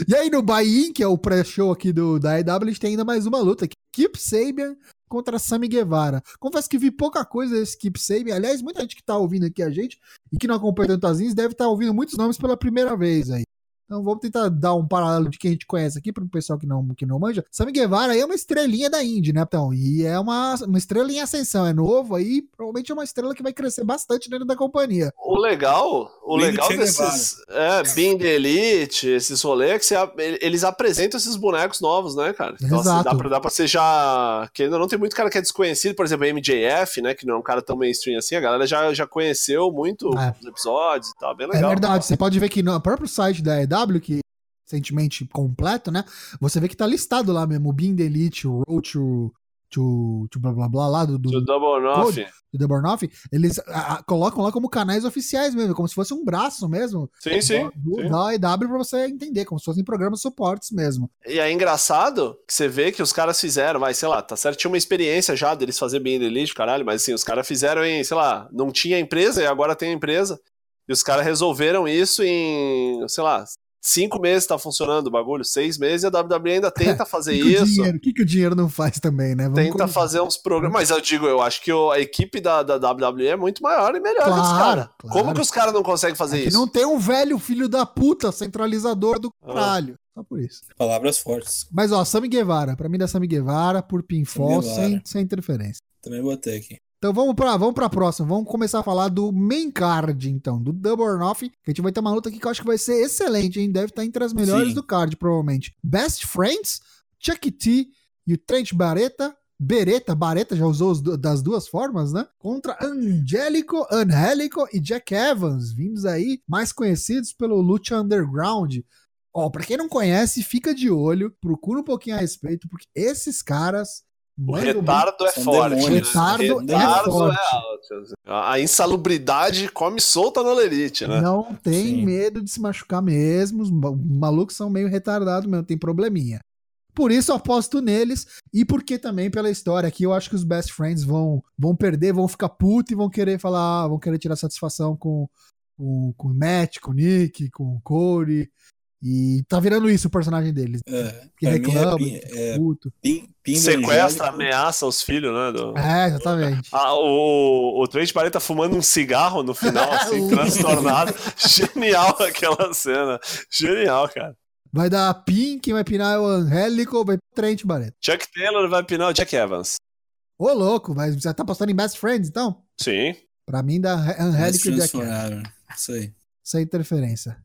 E aí no buy-in, que é o pré-show aqui do, da EW, a gente tem ainda mais uma luta aqui. Keep Sabian contra Sammy Guevara. Confesso que vi pouca coisa desse Keep Sabian. Aliás, muita gente que tá ouvindo aqui a gente e que não acompanha tanto as deve estar ouvindo muitos nomes pela primeira vez aí. Então vamos tentar dar um paralelo de quem a gente conhece aqui para o pessoal que não, que não manja. Sammy Guevara aí é uma estrelinha da Indy, né? Então, e é uma, uma estrela em ascensão, é novo aí, provavelmente é uma estrela que vai crescer bastante dentro da companhia. O legal, o Bing legal desses. É, the Elite, esses rolês, é que você- eles apresentam esses bonecos novos, né, cara? Então, assim, Exato. dá, pra, dá pra você já. Que ainda não tem muito cara que é desconhecido, por exemplo, MJF, né? Que não é um cara tão mainstream assim, a galera já, já conheceu muito É. os episódios e tal, bem É legal. verdade, você pode ver que no próprio site da EW, que é recentemente completo, né? Você vê que tá listado lá mesmo, o Being the Elite, o Road to, to, to blá blá blá lá do, do, Do Double Nothing. do eles a- a- colocam lá como canais oficiais mesmo, como se fosse um braço mesmo Sim, sim. do, sim. da EW pra você entender, como se fossem programas suportes mesmo. E é engraçado que você vê que os caras fizeram, vai, sei lá, tá certo, tinha uma experiência já deles fazer bem the Elite, caralho, mas assim, os caras fizeram em, sei lá, não tinha empresa e agora tem a empresa. E os caras resolveram isso em, sei lá, cinco meses tá funcionando o bagulho, seis meses e a WWE ainda tenta fazer que isso. dinheiro- O que, que o dinheiro não faz também, né? Vamos Tenta fazer uns programas. Mas eu digo, eu acho que o- a equipe da, da WWE é muito maior e melhor que os Claro, caras. claro. Como que os caras não conseguem fazer É que isso? não tem um velho filho da puta centralizador do Ah. caralho. Só por isso. Palavras fortes. Mas ó, Sammy Guevara, pra mim da Sammy Guevara, por pinfall, Sammy Guevara. sem, sem interferência. Também botei aqui. Então vamos pra, vamos pra próxima. Vamos começar a falar do main card, então, do Double or Nothing. Que a gente vai ter uma luta aqui que eu acho que vai ser excelente, hein? Deve estar entre as melhores Sim. do card, provavelmente. Best Friends, Chuck T e o Trent Bareta. Beretta, Bareta já usou os das duas formas, né? Contra Angélico, Angélico e Jack Evans, vindos aí, mais conhecidos pelo Lucha Underground. Ó, pra quem não conhece, fica de olho, procura um pouquinho a respeito, porque esses caras. O mandam muito. retardo é forte. demônios. né? Retardo é Retardo forte. alto. A insalubridade come solta no Lerite, né? Não tem Sim. medo de se machucar mesmo. Os ma- malucos são meio retardados mesmo, tem probleminha. Por isso eu aposto neles e porque também pela história aqui eu acho que os best friends vão, vão perder, vão ficar putos e vão querer falar, ah, vão querer tirar satisfação com, com, com o Matt, com o Nick, com o Corey. E tá virando isso o personagem deles. É, Que mim reclama, é, que é puto. pin, pin Sequestra, ameaça os filhos, né? do- É, exatamente. Ah, o, o Trent Barrett tá fumando um cigarro no final, assim, transtornado. Genial aquela cena. Genial, cara. Vai dar pin, quem vai pinar é o Angélico, vai pro Trent Barreto. Chuck Taylor vai pinar o Jack Evans. Ô, louco, vai, você tá apostando em best friends então? Sim. Pra mim dá Mas Angélico e Jack Evans. Isso aí. sem interferência.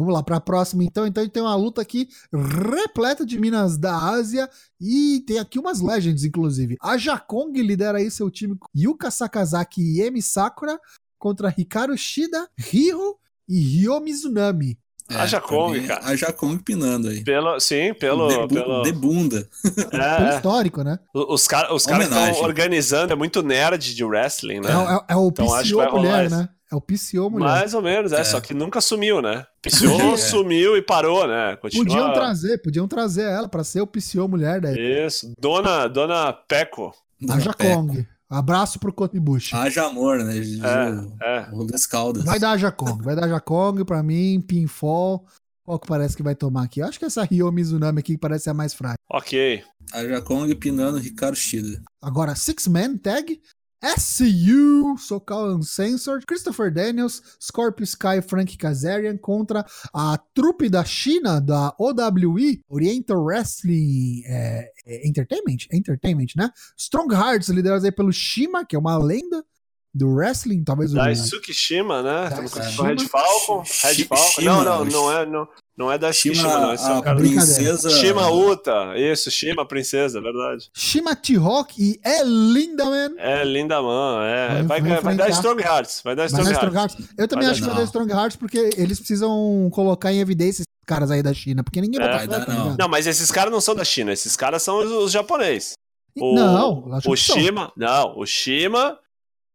Vamos lá para a próxima então. Então a gente tem uma luta aqui repleta de minas da Ásia e tem aqui umas legends inclusive. A Jakong lidera aí seu time Yuka Sakazaki e Emi Sakura contra Hikaru Shida, Ryo e Ryo Mizunami. É, Haja pra Kong, mim, cara. Haja Kong pinando aí. Pelo, sim, pelo. de, bu- pelo de bunda. É, é. histórico, né? Os caras os cara que estão organizando é muito nerd de wrestling, né? É, o- é- é o Então acho que PCO vai rolar mulher, isso. né? É o PCO mulher. Mais ou menos, é, É. só que nunca sumiu, né? Pisou, É. sumiu e parou, né? Continua... Podiam trazer, podiam trazer ela pra ser o PCO mulher daí. Isso. Dona, Dona Peco. A Jakong. Abraço pro Kotibushi. Haja amor, né? É, é. O das Caldas. Vai dar a Jakong, vai dar a Jakong pra mim, pinfall. Qual que parece que vai tomar aqui? Eu acho que essa Ryo Mizunami aqui parece ser a mais fraca. Ok. Haja Kong pinando Ricardo Shida. Agora, Six Man Tag, SCU, Socal Uncensored, Christopher Daniels, Scorpio Sky, Frank Kazarian contra a trupe da China, da OWE, Oriental Wrestling é, é, Entertainment, Entertainment, né? Strong Hearts, liderados aí pelo Shima, que é uma lenda do wrestling, talvez o... Daisuke Shima, né? Estamos com o Red Shima. Falcon. Red Falcon. Shima, não, não, o não é, não, não é Daisuke Shima, não. Esse é a, um cara princesa. Shima Uta. Isso, Shima, princesa, é verdade. Shima T-Rock e é Lindaman. É, linda man, é. Vai- Vai, vai vai, vai dar. Strong Hearts. Vai dar Strong é Strong Hearts. Hearts. Eu também Vai acho que dar, vai dar. Strong Hearts porque eles precisam colocar em evidência esses caras aí da China, porque ninguém É, vai vai dar, dar, tá não. Não, mas esses caras não são da China. Esses caras são os, os japoneses. O, Não, acho o que são. Shima, não, o Shima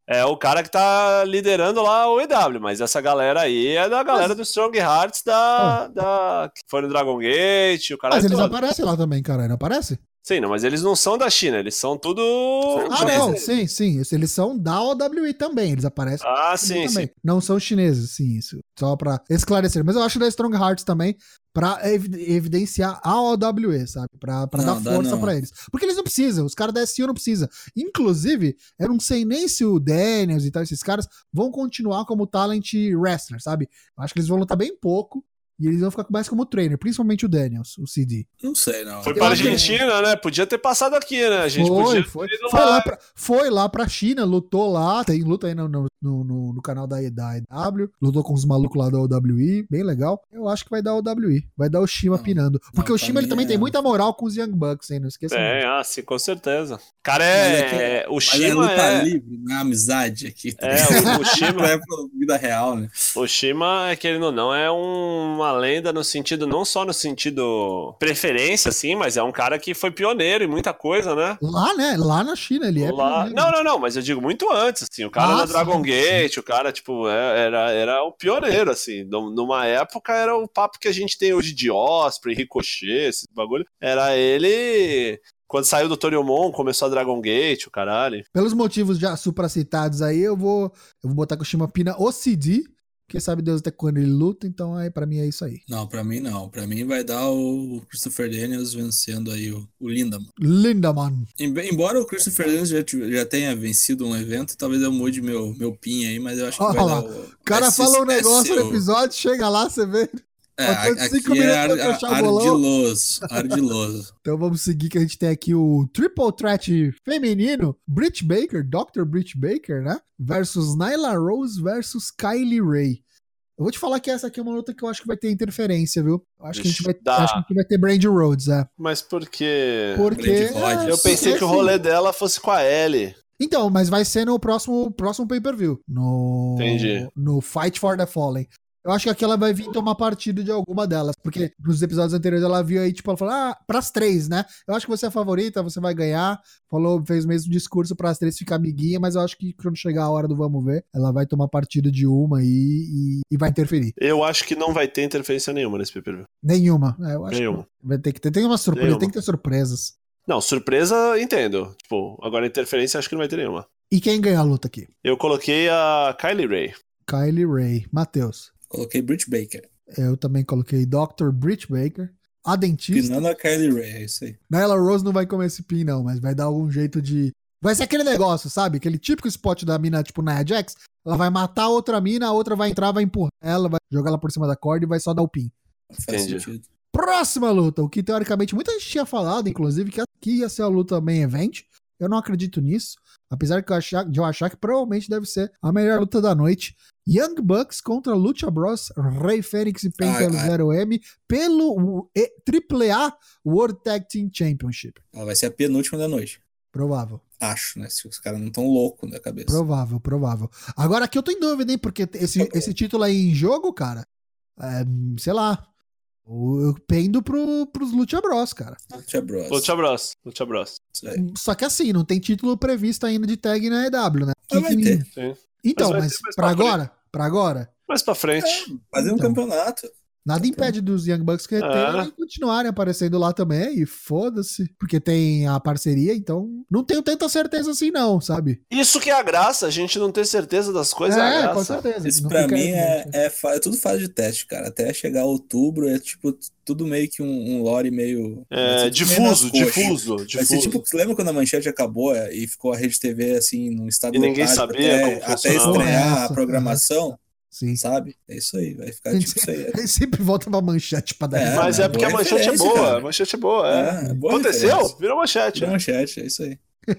é o cara que tá liderando lá o EW, mas essa galera aí é da galera Mas- do Strong Hearts da, da. que foi no Dragon Gate, o cara. Mas eles todo. aparecem lá também, cara, não aparece? Sim, não, mas eles não são da China, eles são tudo. Ah, não, sim, sim. Eles são da OWI também, eles aparecem. Ah, sim, também. sim. Não são chineses, sim, isso. Só pra esclarecer. Mas eu acho da Strong Hearts também pra ev- evidenciar a OWE, sabe? Não, dar força pra eles. Porque eles não precisam, os caras da SEO não precisam. Inclusive, eu não sei nem se o Daniels e tal, esses caras vão continuar como talent wrestler, sabe? Eu acho que eles vão lutar bem pouco e eles vão ficar mais como trainer, principalmente o Daniels, o CD. Não sei, não. Foi Eu pra acho que- Argentina, né? Podia ter passado aqui, né? A gente foi, podia foi. Foi lá. pra, foi lá pra China, lutou lá, tem luta aí no, no, no, no canal da, da EW, lutou com os malucos lá da OWI, bem legal. Eu acho que vai dar o OWI, vai dar o Shima Não, pinando. Porque não, o Shima ele também é- tem muita moral com os Young Bucks, hein, não esqueça. Não. ah, sim, com certeza. Cara, é. é que- o Mas é Shima luta é. livre, não é amizade aqui. tá É, o, o Shima. Não é pra vida real, né? O Shima, é querendo ou não, é um- uma lenda no sentido, não só no sentido preferência, assim, mas é um cara que foi pioneiro em muita coisa, né? Lá, né? Lá na China ele é. Lá-. Não, não, não, mas eu digo muito antes, assim, o cara Ah, da Dragon sim, Gate, o cara, tipo, é- era, era o pioneiro, assim, Num- numa época era o papo que a gente tem hoje de Osprey, Ricochet, esse bagulho, era ele... Quando saiu do Toriumon, começou a Dragon Gate, o caralho. Pelos motivos já supracitados aí, eu vou, eu vou botar que o Shima pina o Porque sabe Deus até quando ele luta, então aí pra mim é isso aí. Não, pra mim não. Pra mim vai dar o Christopher Daniels vencendo aí o, o Lindaman. Lindaman. Em- Embora o Christopher Daniels já, já tenha vencido um evento, talvez eu mude meu, meu pin aí, mas eu acho que Olha vai lá, dar o. O cara fala um negócio no episódio, chega lá, você vê. É, aqui cinco é minutos ar, ardiloso. Ardiloso. Então vamos seguir que a gente tem aqui o Triple Threat feminino, Britt Baker, Dr. Britt Baker, né? Versus Nyla Rose versus Kylie Ray. Eu vou te falar que essa aqui é uma luta que eu acho que vai ter interferência, viu? Eu acho que a gente vai, acho que vai ter Brandy Rhodes, é. Mas por quê? Porque. É, Eu pensei que o assim, rolê dela fosse com a Ellie. Então, mas vai ser no próximo, próximo pay-per-view. No, Entendi. no Fight for the Fallen. Eu acho que aqui ela vai vir tomar partido de alguma delas. Porque nos episódios anteriores ela viu aí, tipo, ela falou, ah, pras três, né? Eu acho que você é a favorita, você vai ganhar. Falou, fez o mesmo discurso pras três ficar amiguinha, mas eu acho que quando chegar a hora do vamos ver, ela vai tomar partido de uma e, e, e vai interferir. Eu acho que não vai ter interferência nenhuma nesse pay-per-view. Nenhuma. É, eu acho Nenhuma. vai ter que ter. Tem uma surpresa, Nenhuma. tem que ter surpresas. Não, surpresa, entendo. Tipo, agora interferência acho que não vai ter nenhuma. E quem ganha a luta aqui? Eu coloquei a Kylie Ray. Kylie Ray. Matheus. Coloquei Britt Baker. Eu também coloquei Dr. Britt Baker. A dentista. Pinando a Kylie Ray, é isso aí. Nyla Rose não vai comer esse pin, não, mas vai dar algum jeito de. Vai ser aquele negócio, sabe? Aquele típico spot da mina, tipo Nia Jax. Ela vai matar a outra mina, a outra vai entrar, vai empurrar ela, vai jogar ela por cima da corda e vai só dar o pin. Faz sentido. Próxima luta, o que teoricamente muita gente tinha falado, inclusive, que aqui ia ser a luta main event. Eu não acredito nisso. Apesar de eu achar, de eu achar que provavelmente deve ser a melhor luta da noite. Young Bucks contra Lucha Bros, Rey Fênix e Penta ah. 0M pelo E- AAA World Tag Team Championship. Ela vai ser a penúltima da noite. Provável. Acho, né? Se os caras não estão loucos da cabeça. Provável, provável. Agora aqui eu tô em dúvida, hein? Porque esse, esse título aí em jogo, cara, é, sei lá. Eu pendo pro, pros Lucha Bros, cara. Lucha Bros. Lucha Bros. Lucha Bros. Só que assim, não tem título previsto ainda de tag na EW, né? Mas vai ter. Sim. Então, Mas mas frente. agora, pra agora, Mais pra frente. Fazer um Então. campeonato. Nada impede dos Young Bucks que É. e continuarem aparecendo lá também, e foda-se, porque tem a parceria, então não tenho tanta certeza assim não, sabe? Isso que é a graça, a gente não ter certeza das coisas é, a é, graça. com certeza. Isso não pra mim é, evidente. é, é tudo fase de teste, cara. Até chegar outubro é tipo tudo meio que um, um lore meio. É, tudo meio difuso, difuso, Vai difuso. ser tipo, você lembra quando a manchete acabou é, e ficou a rede TV assim num estado E ninguém sabia até, como até estrear a programação, Sim. sabe? É isso aí, vai ficar tipo isso aí. a gente sempre volta pra manchete pra dar É. Mas é porque a manchete é boa, cara. a manchete é boa, é. É, boa Aconteceu? referência. Virou manchete. Tira manchete, é isso aí.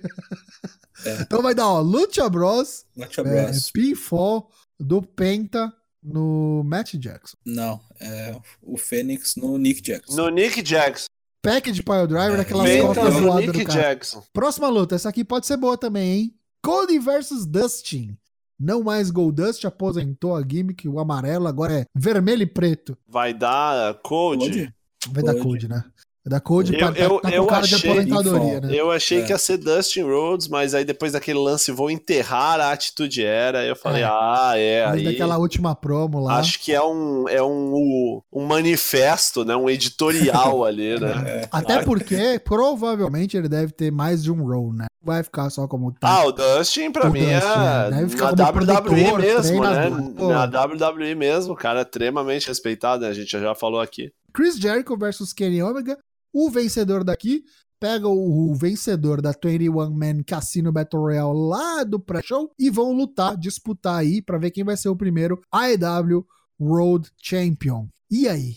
Então vai dar, ó, Lucha Bros, Lucha é, Bros. pinfall do Penta no Matt Jackson. Não, é o Fênix no Nick Jackson. No Nick Jackson. Package Pile Driver, É, daquelas Penta no no zoadas do Nick cara. Jackson. Próxima luta, essa aqui pode ser boa também, hein? Cody versus Dustin. Não mais Goldust, aposentou a gimmick, o amarelo, agora é vermelho e preto. Vai dar Code. Vai dar. Code, né? Da Code Eu- tá- eu- tá com eu cara de achei- aposentadoria, né? Eu achei É. que ia ser Dustin Rhodes, mas aí depois daquele lance vou enterrar a atitude era, eu falei, É. ah, é, aí aquela última promo lá. acho que é um é um, um manifesto, né, um editorial ali, né? Até porque, provavelmente, ele deve ter mais de um role, né? Vai ficar só como tá. Ah, o Dustin pra O mim Dustin, é né? Deve ficar na WWE produtor, mesmo, né? Pô. Na WWE mesmo, o cara é extremamente respeitado, né? A gente já falou aqui. Chris Jericho versus Kenny Omega. O vencedor daqui pega o, o vencedor da 21 Man Casino Battle Royale lá do pré-show e vão lutar, disputar aí pra ver quem vai ser o primeiro AEW World Champion. E aí?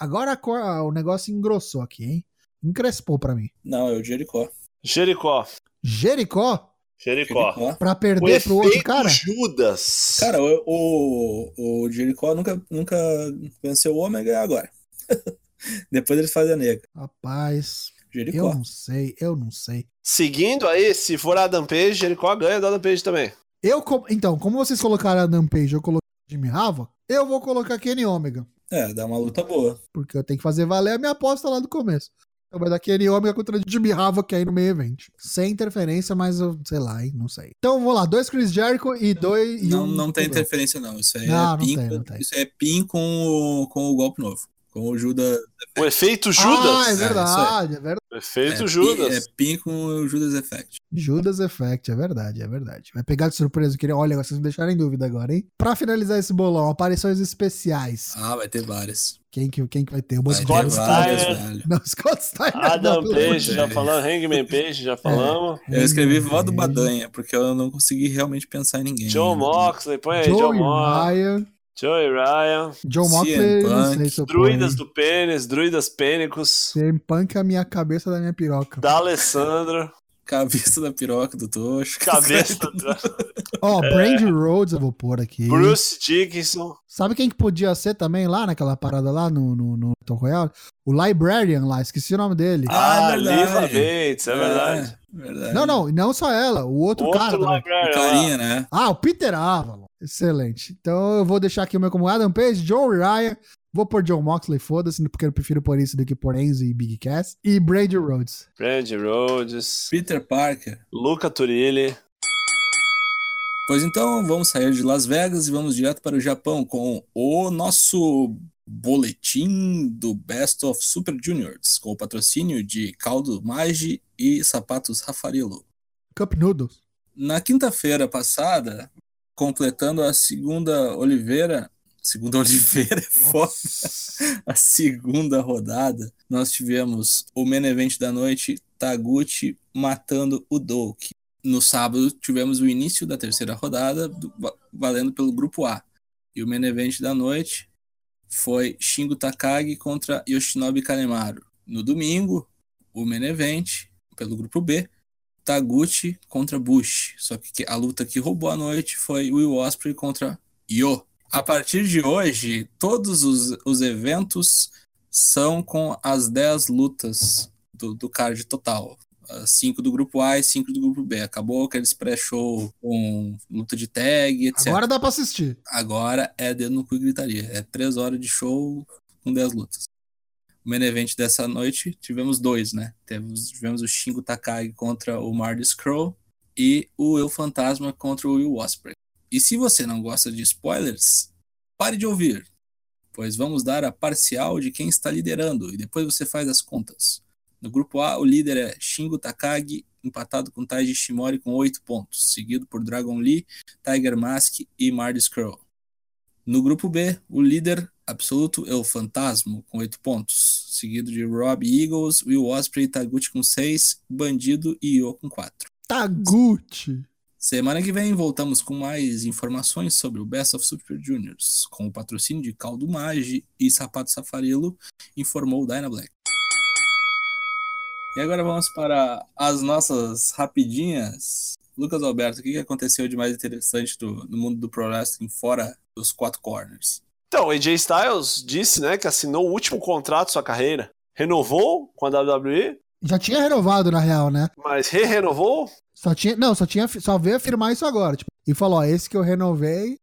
Agora a cor- o negócio engrossou aqui, hein? Encrespou pra mim. Não, é o Jericó. Jericó. Jericó Jericó. Pra O perder pro outro cara? Judas. Cara, o, o, o Jericó nunca, nunca venceu o Ômega e agora. Depois eles fazem a nega. Rapaz, eu Jericó. não sei, eu não sei. Seguindo aí, se for Adam Page, Jericó ganha do Adam Page também. Eu, então, como vocês colocaram a Adam Page, eu coloquei Jimmy Hava, eu vou colocar Kenny Omega. É, dá uma luta boa. Porque eu tenho que fazer valer a minha aposta lá do começo. Então vai dar Kenny Omega contra Jimmy Havoc aí no meio evento. Sem interferência, mas eu sei lá, hein? Não sei. Então vamos lá, dois Chris Jericho e dois. e Não, um não tem interferência, não. Isso aí Não, é não pin. tem, com- não tem. Isso é pin com o, com o golpe novo. Com o Judas. O efeito Ah, Judas. é verdade, é verdade. O efeito é, Judas. É pin com o Judas Effect. Judas Effect, é verdade, é verdade. Vai pegar de surpresa, queria. Olha, vocês me deixaram em dúvida agora, hein? Pra finalizar esse bolão, aparições especiais. Ah, vai ter várias. Quem que, quem que vai ter? O Vai Scott Steiner. Não, Scott Steiner. Adam não, Page, já falamos. Hangman Page, já falamos. Eu escrevi Vó do. Badanha, porque eu não consegui realmente pensar em ninguém. John Moxley, põe aí, John Moxley. Ryan. Joey Ryan. John Moxley, Druidas do pênis, druidas pênicos. CM Punk é a minha cabeça da minha piroca. Da Alessandro. Cabeça da piroca do Tocho. Cabeça da Ó, Brandy Rhodes eu vou pôr aqui. Bruce Dickinson. Sabe quem que podia ser também lá naquela parada lá no, no, no Battle Royale? O Librarian lá, esqueci o nome dele. Ah, Ah, é Liva verdade. Bates, é verdade. verdade. Não, não, não só ela, o outro, Outro cara. librarian O carinha, né? Ah, o Peter Avalon. Excelente. Então eu vou deixar aqui o meu como Adam Page, Joe Ryan. Vou pôr John Moxley, foda-se, porque eu prefiro pôr isso do que por Enzo e Big Cass. E Brandy Rhodes. Randy Rhodes. Peter Parker. Luca Turilli. Pois então, vamos sair de Las Vegas e vamos direto para o Japão com o nosso boletim do Best of Super Juniors, com o patrocínio de Caldo Magi e Sapatos Rafarilo. Cup Noodles. Na quinta-feira passada, completando a segunda Oliveira, segunda Oliveira é foda, a segunda rodada, nós tivemos o main event da noite, Taguchi matando o Doki. No sábado tivemos o início da terceira rodada, do- va- valendo pelo grupo A. E o main event da noite foi Shingo Takagi contra Yoshinobu Kanemaru. No domingo, o main event pelo grupo B, Taguchi contra Bush. Só que a luta que roubou a noite foi Will Ospreay contra Yo. A partir de hoje, todos os, os eventos são com as 10 lutas do, do card total. As 5 do grupo A e 5 do grupo B. Acabou aqueles pré-show com luta de tag, etc. Agora dá pra assistir. Agora é dedo no cu e gritaria. É 3 horas de show com 10 lutas. O main event dessa noite tivemos dois, né? Tivemos, tivemos o Shingo Takagi contra o Marty Scroll e o Eu Fantasma contra o Will Ospreay. E se você não gosta de spoilers, pare de ouvir, pois vamos dar a parcial de quem está liderando e depois você faz as contas. No grupo A, o líder é Shingo Takagi, empatado com Taiji Shimori com 8 pontos, seguido por Dragon Lee, Tiger Mask e Marty Scroll. No grupo B, o líder absoluto é o Fantasma, com 8 pontos, seguido de Rob Eagles, Will Ospreay e Taguchi com 6, Bandido e Io com 4. Taguchi. Semana que vem voltamos com mais informações sobre o Best of Super Juniors, com o patrocínio de Caldo Magi e Sapato Safarilo, informou o Dyna Black. E agora vamos para as nossas rapidinhas. Lucas Alberto, o que que aconteceu de mais interessante do- no mundo do Pro Wrestling fora dos quatro corners? Então, o AJ Styles disse, né, que assinou o último contrato de sua carreira. Renovou com a WWE, Já tinha renovado, na real, né? mas re-renovou. Só tinha. Não, só tinha. Só veio afirmar isso agora. Tipo, e falou: ó, esse que eu renovei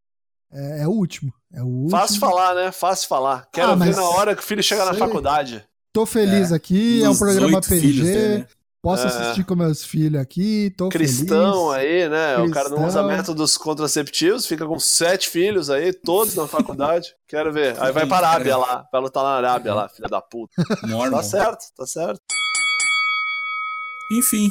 é, é o último. É o último. Fácil falar, né? Fácil falar. Quero Ah, ver na hora que o filho chegar na faculdade. Tô feliz É, aqui, é um programa PG. filhos né? Posso É. assistir com meus filhos aqui, tô Cristão feliz. aí, né? O cara não usa Cristão. métodos contraceptivos, fica com sete filhos aí, todos na faculdade. Quero ver. Aí vai pra Arábia lá, vai lutar na Arábia lá, filha da puta. Mormon. Tá certo, tá certo. Enfim,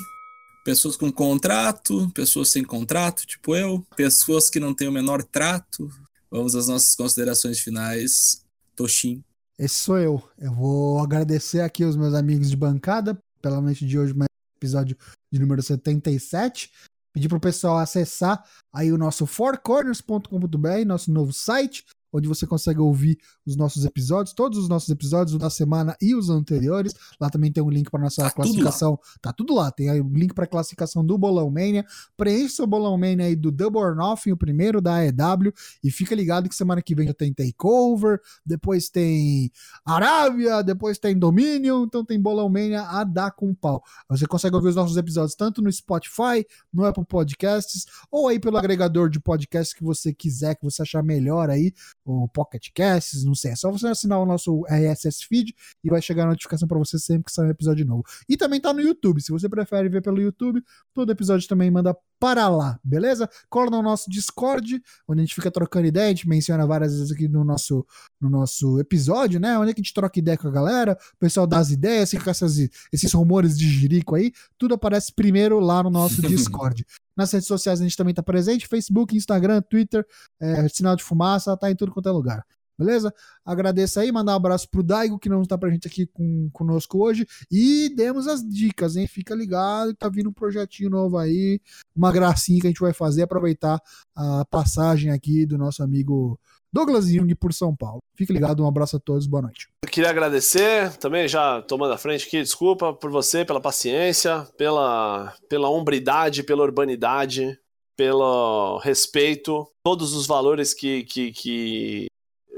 pessoas com contrato, pessoas sem contrato, tipo eu, pessoas que não têm o menor trato. Vamos às nossas considerações finais. Toshin. Esse sou eu. Eu vou agradecer aqui os meus amigos de bancada pela noite de hoje, mais episódio de número 77. Pedir pro pessoal acessar aí o nosso fourcorners.com.br, nosso novo site, onde você consegue ouvir os nossos episódios, todos os nossos episódios, o da semana e os anteriores. Lá também tem um link para nossa Tá tudo classificação. Tá tudo lá. Tem o link para classificação do Bolão Mania. Preencha seu Bolão Mania aí do Double or Nothing, o primeiro da AEW. E fica ligado que semana que vem já tem Takeover, depois tem Arábia, depois tem Dominion, então tem Bolão Mania a dar com pau. Você consegue ouvir os nossos episódios tanto no Spotify, no Apple Podcasts, ou aí pelo agregador de podcasts que você quiser, que você achar melhor aí, o Pocket Casts, não sei. É só você assinar o nosso RSS feed e vai chegar a notificação para você sempre que sair um episódio novo. E também tá no YouTube. Se você prefere ver pelo YouTube, todo episódio também manda para lá, beleza? Cola no nosso Discord, onde a gente fica trocando ideia, a gente menciona várias vezes aqui no nosso, no nosso episódio, né? Onde é que a gente troca ideia com a galera, o pessoal dá as ideias, fica com essas, esses rumores de jirico aí, tudo aparece primeiro lá no nosso Discord. Nas redes sociais a gente também tá presente, Facebook, Instagram, Twitter, é, sinal de fumaça, tá em tudo quanto é lugar. Beleza? Agradeço aí, mandar um abraço pro Daigo, que não está pra gente aqui com, conosco hoje. E demos as dicas, hein? Fica ligado, tá vindo um projetinho novo aí, uma gracinha que a gente vai fazer, aproveitar a passagem aqui do nosso amigo Douglas Jung por São Paulo. Fique ligado, um abraço a todos, boa noite. Eu queria agradecer, também já tomando a frente aqui, desculpa por você, pela paciência, pela, pela hombridade, pela urbanidade, pelo respeito, todos os valores que, que, que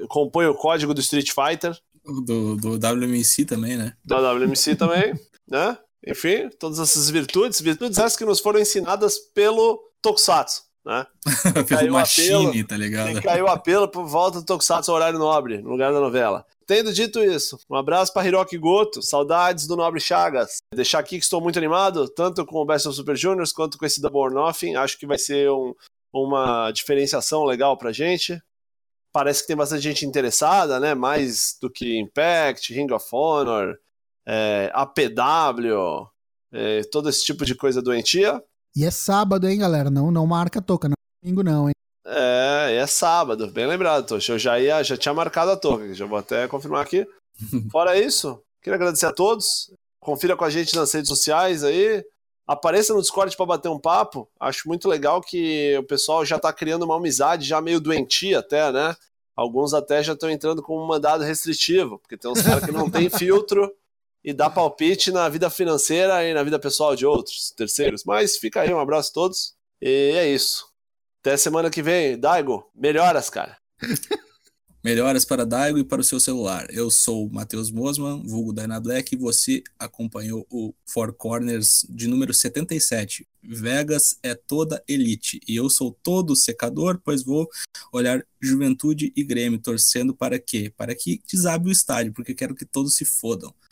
compõem o código do Street Fighter, Do, do WMC também, né? da WMC também, né? Enfim, todas essas virtudes, virtudes essas que nos foram ensinadas pelo Tokusatsu, né? Pelo Caiu apelo. tá ligado? Caiu o apelo por volta do Tokusatsu ao horário nobre, no lugar da novela. Tendo dito isso, um abraço para Hiroki Goto, saudades do Nobre Chagas. Deixar aqui que estou muito animado, tanto com o Best of Super Juniors quanto com esse Double or Nothing. Acho que vai ser um- uma diferenciação legal pra gente. Parece que tem bastante gente interessada, né? Mais do que Impact, Ring of Honor, é, APW, é, todo esse tipo de coisa doentia. E é sábado, hein, galera? Não, não marca toca, não é domingo, não, hein? É, é sábado, bem lembrado, Tocha. Eu já, ia, já tinha marcado a touca, já vou até confirmar aqui. Fora isso, queria agradecer a todos. Confira com a gente nas redes sociais aí. Apareça no Discord para bater um papo. Acho muito legal que o pessoal já tá criando uma amizade já meio doentia até, né? Alguns até já estão entrando com um mandado restritivo, porque tem uns caras que não tem filtro e dá palpite na vida financeira e na vida pessoal de outros terceiros. Mas fica aí, um abraço a todos. E é isso. Até semana que vem. Daigo, melhoras, cara. Melhoras para Daigo e para o seu celular. Eu sou o Matheus Mosman, vulgo Dyna Black, e você acompanhou o Four Corners de número 77. Vegas é toda elite, e eu sou todo secador, pois vou olhar Juventude e Grêmio, torcendo para quê? Para que desabe o estádio, porque quero que todos se fodam.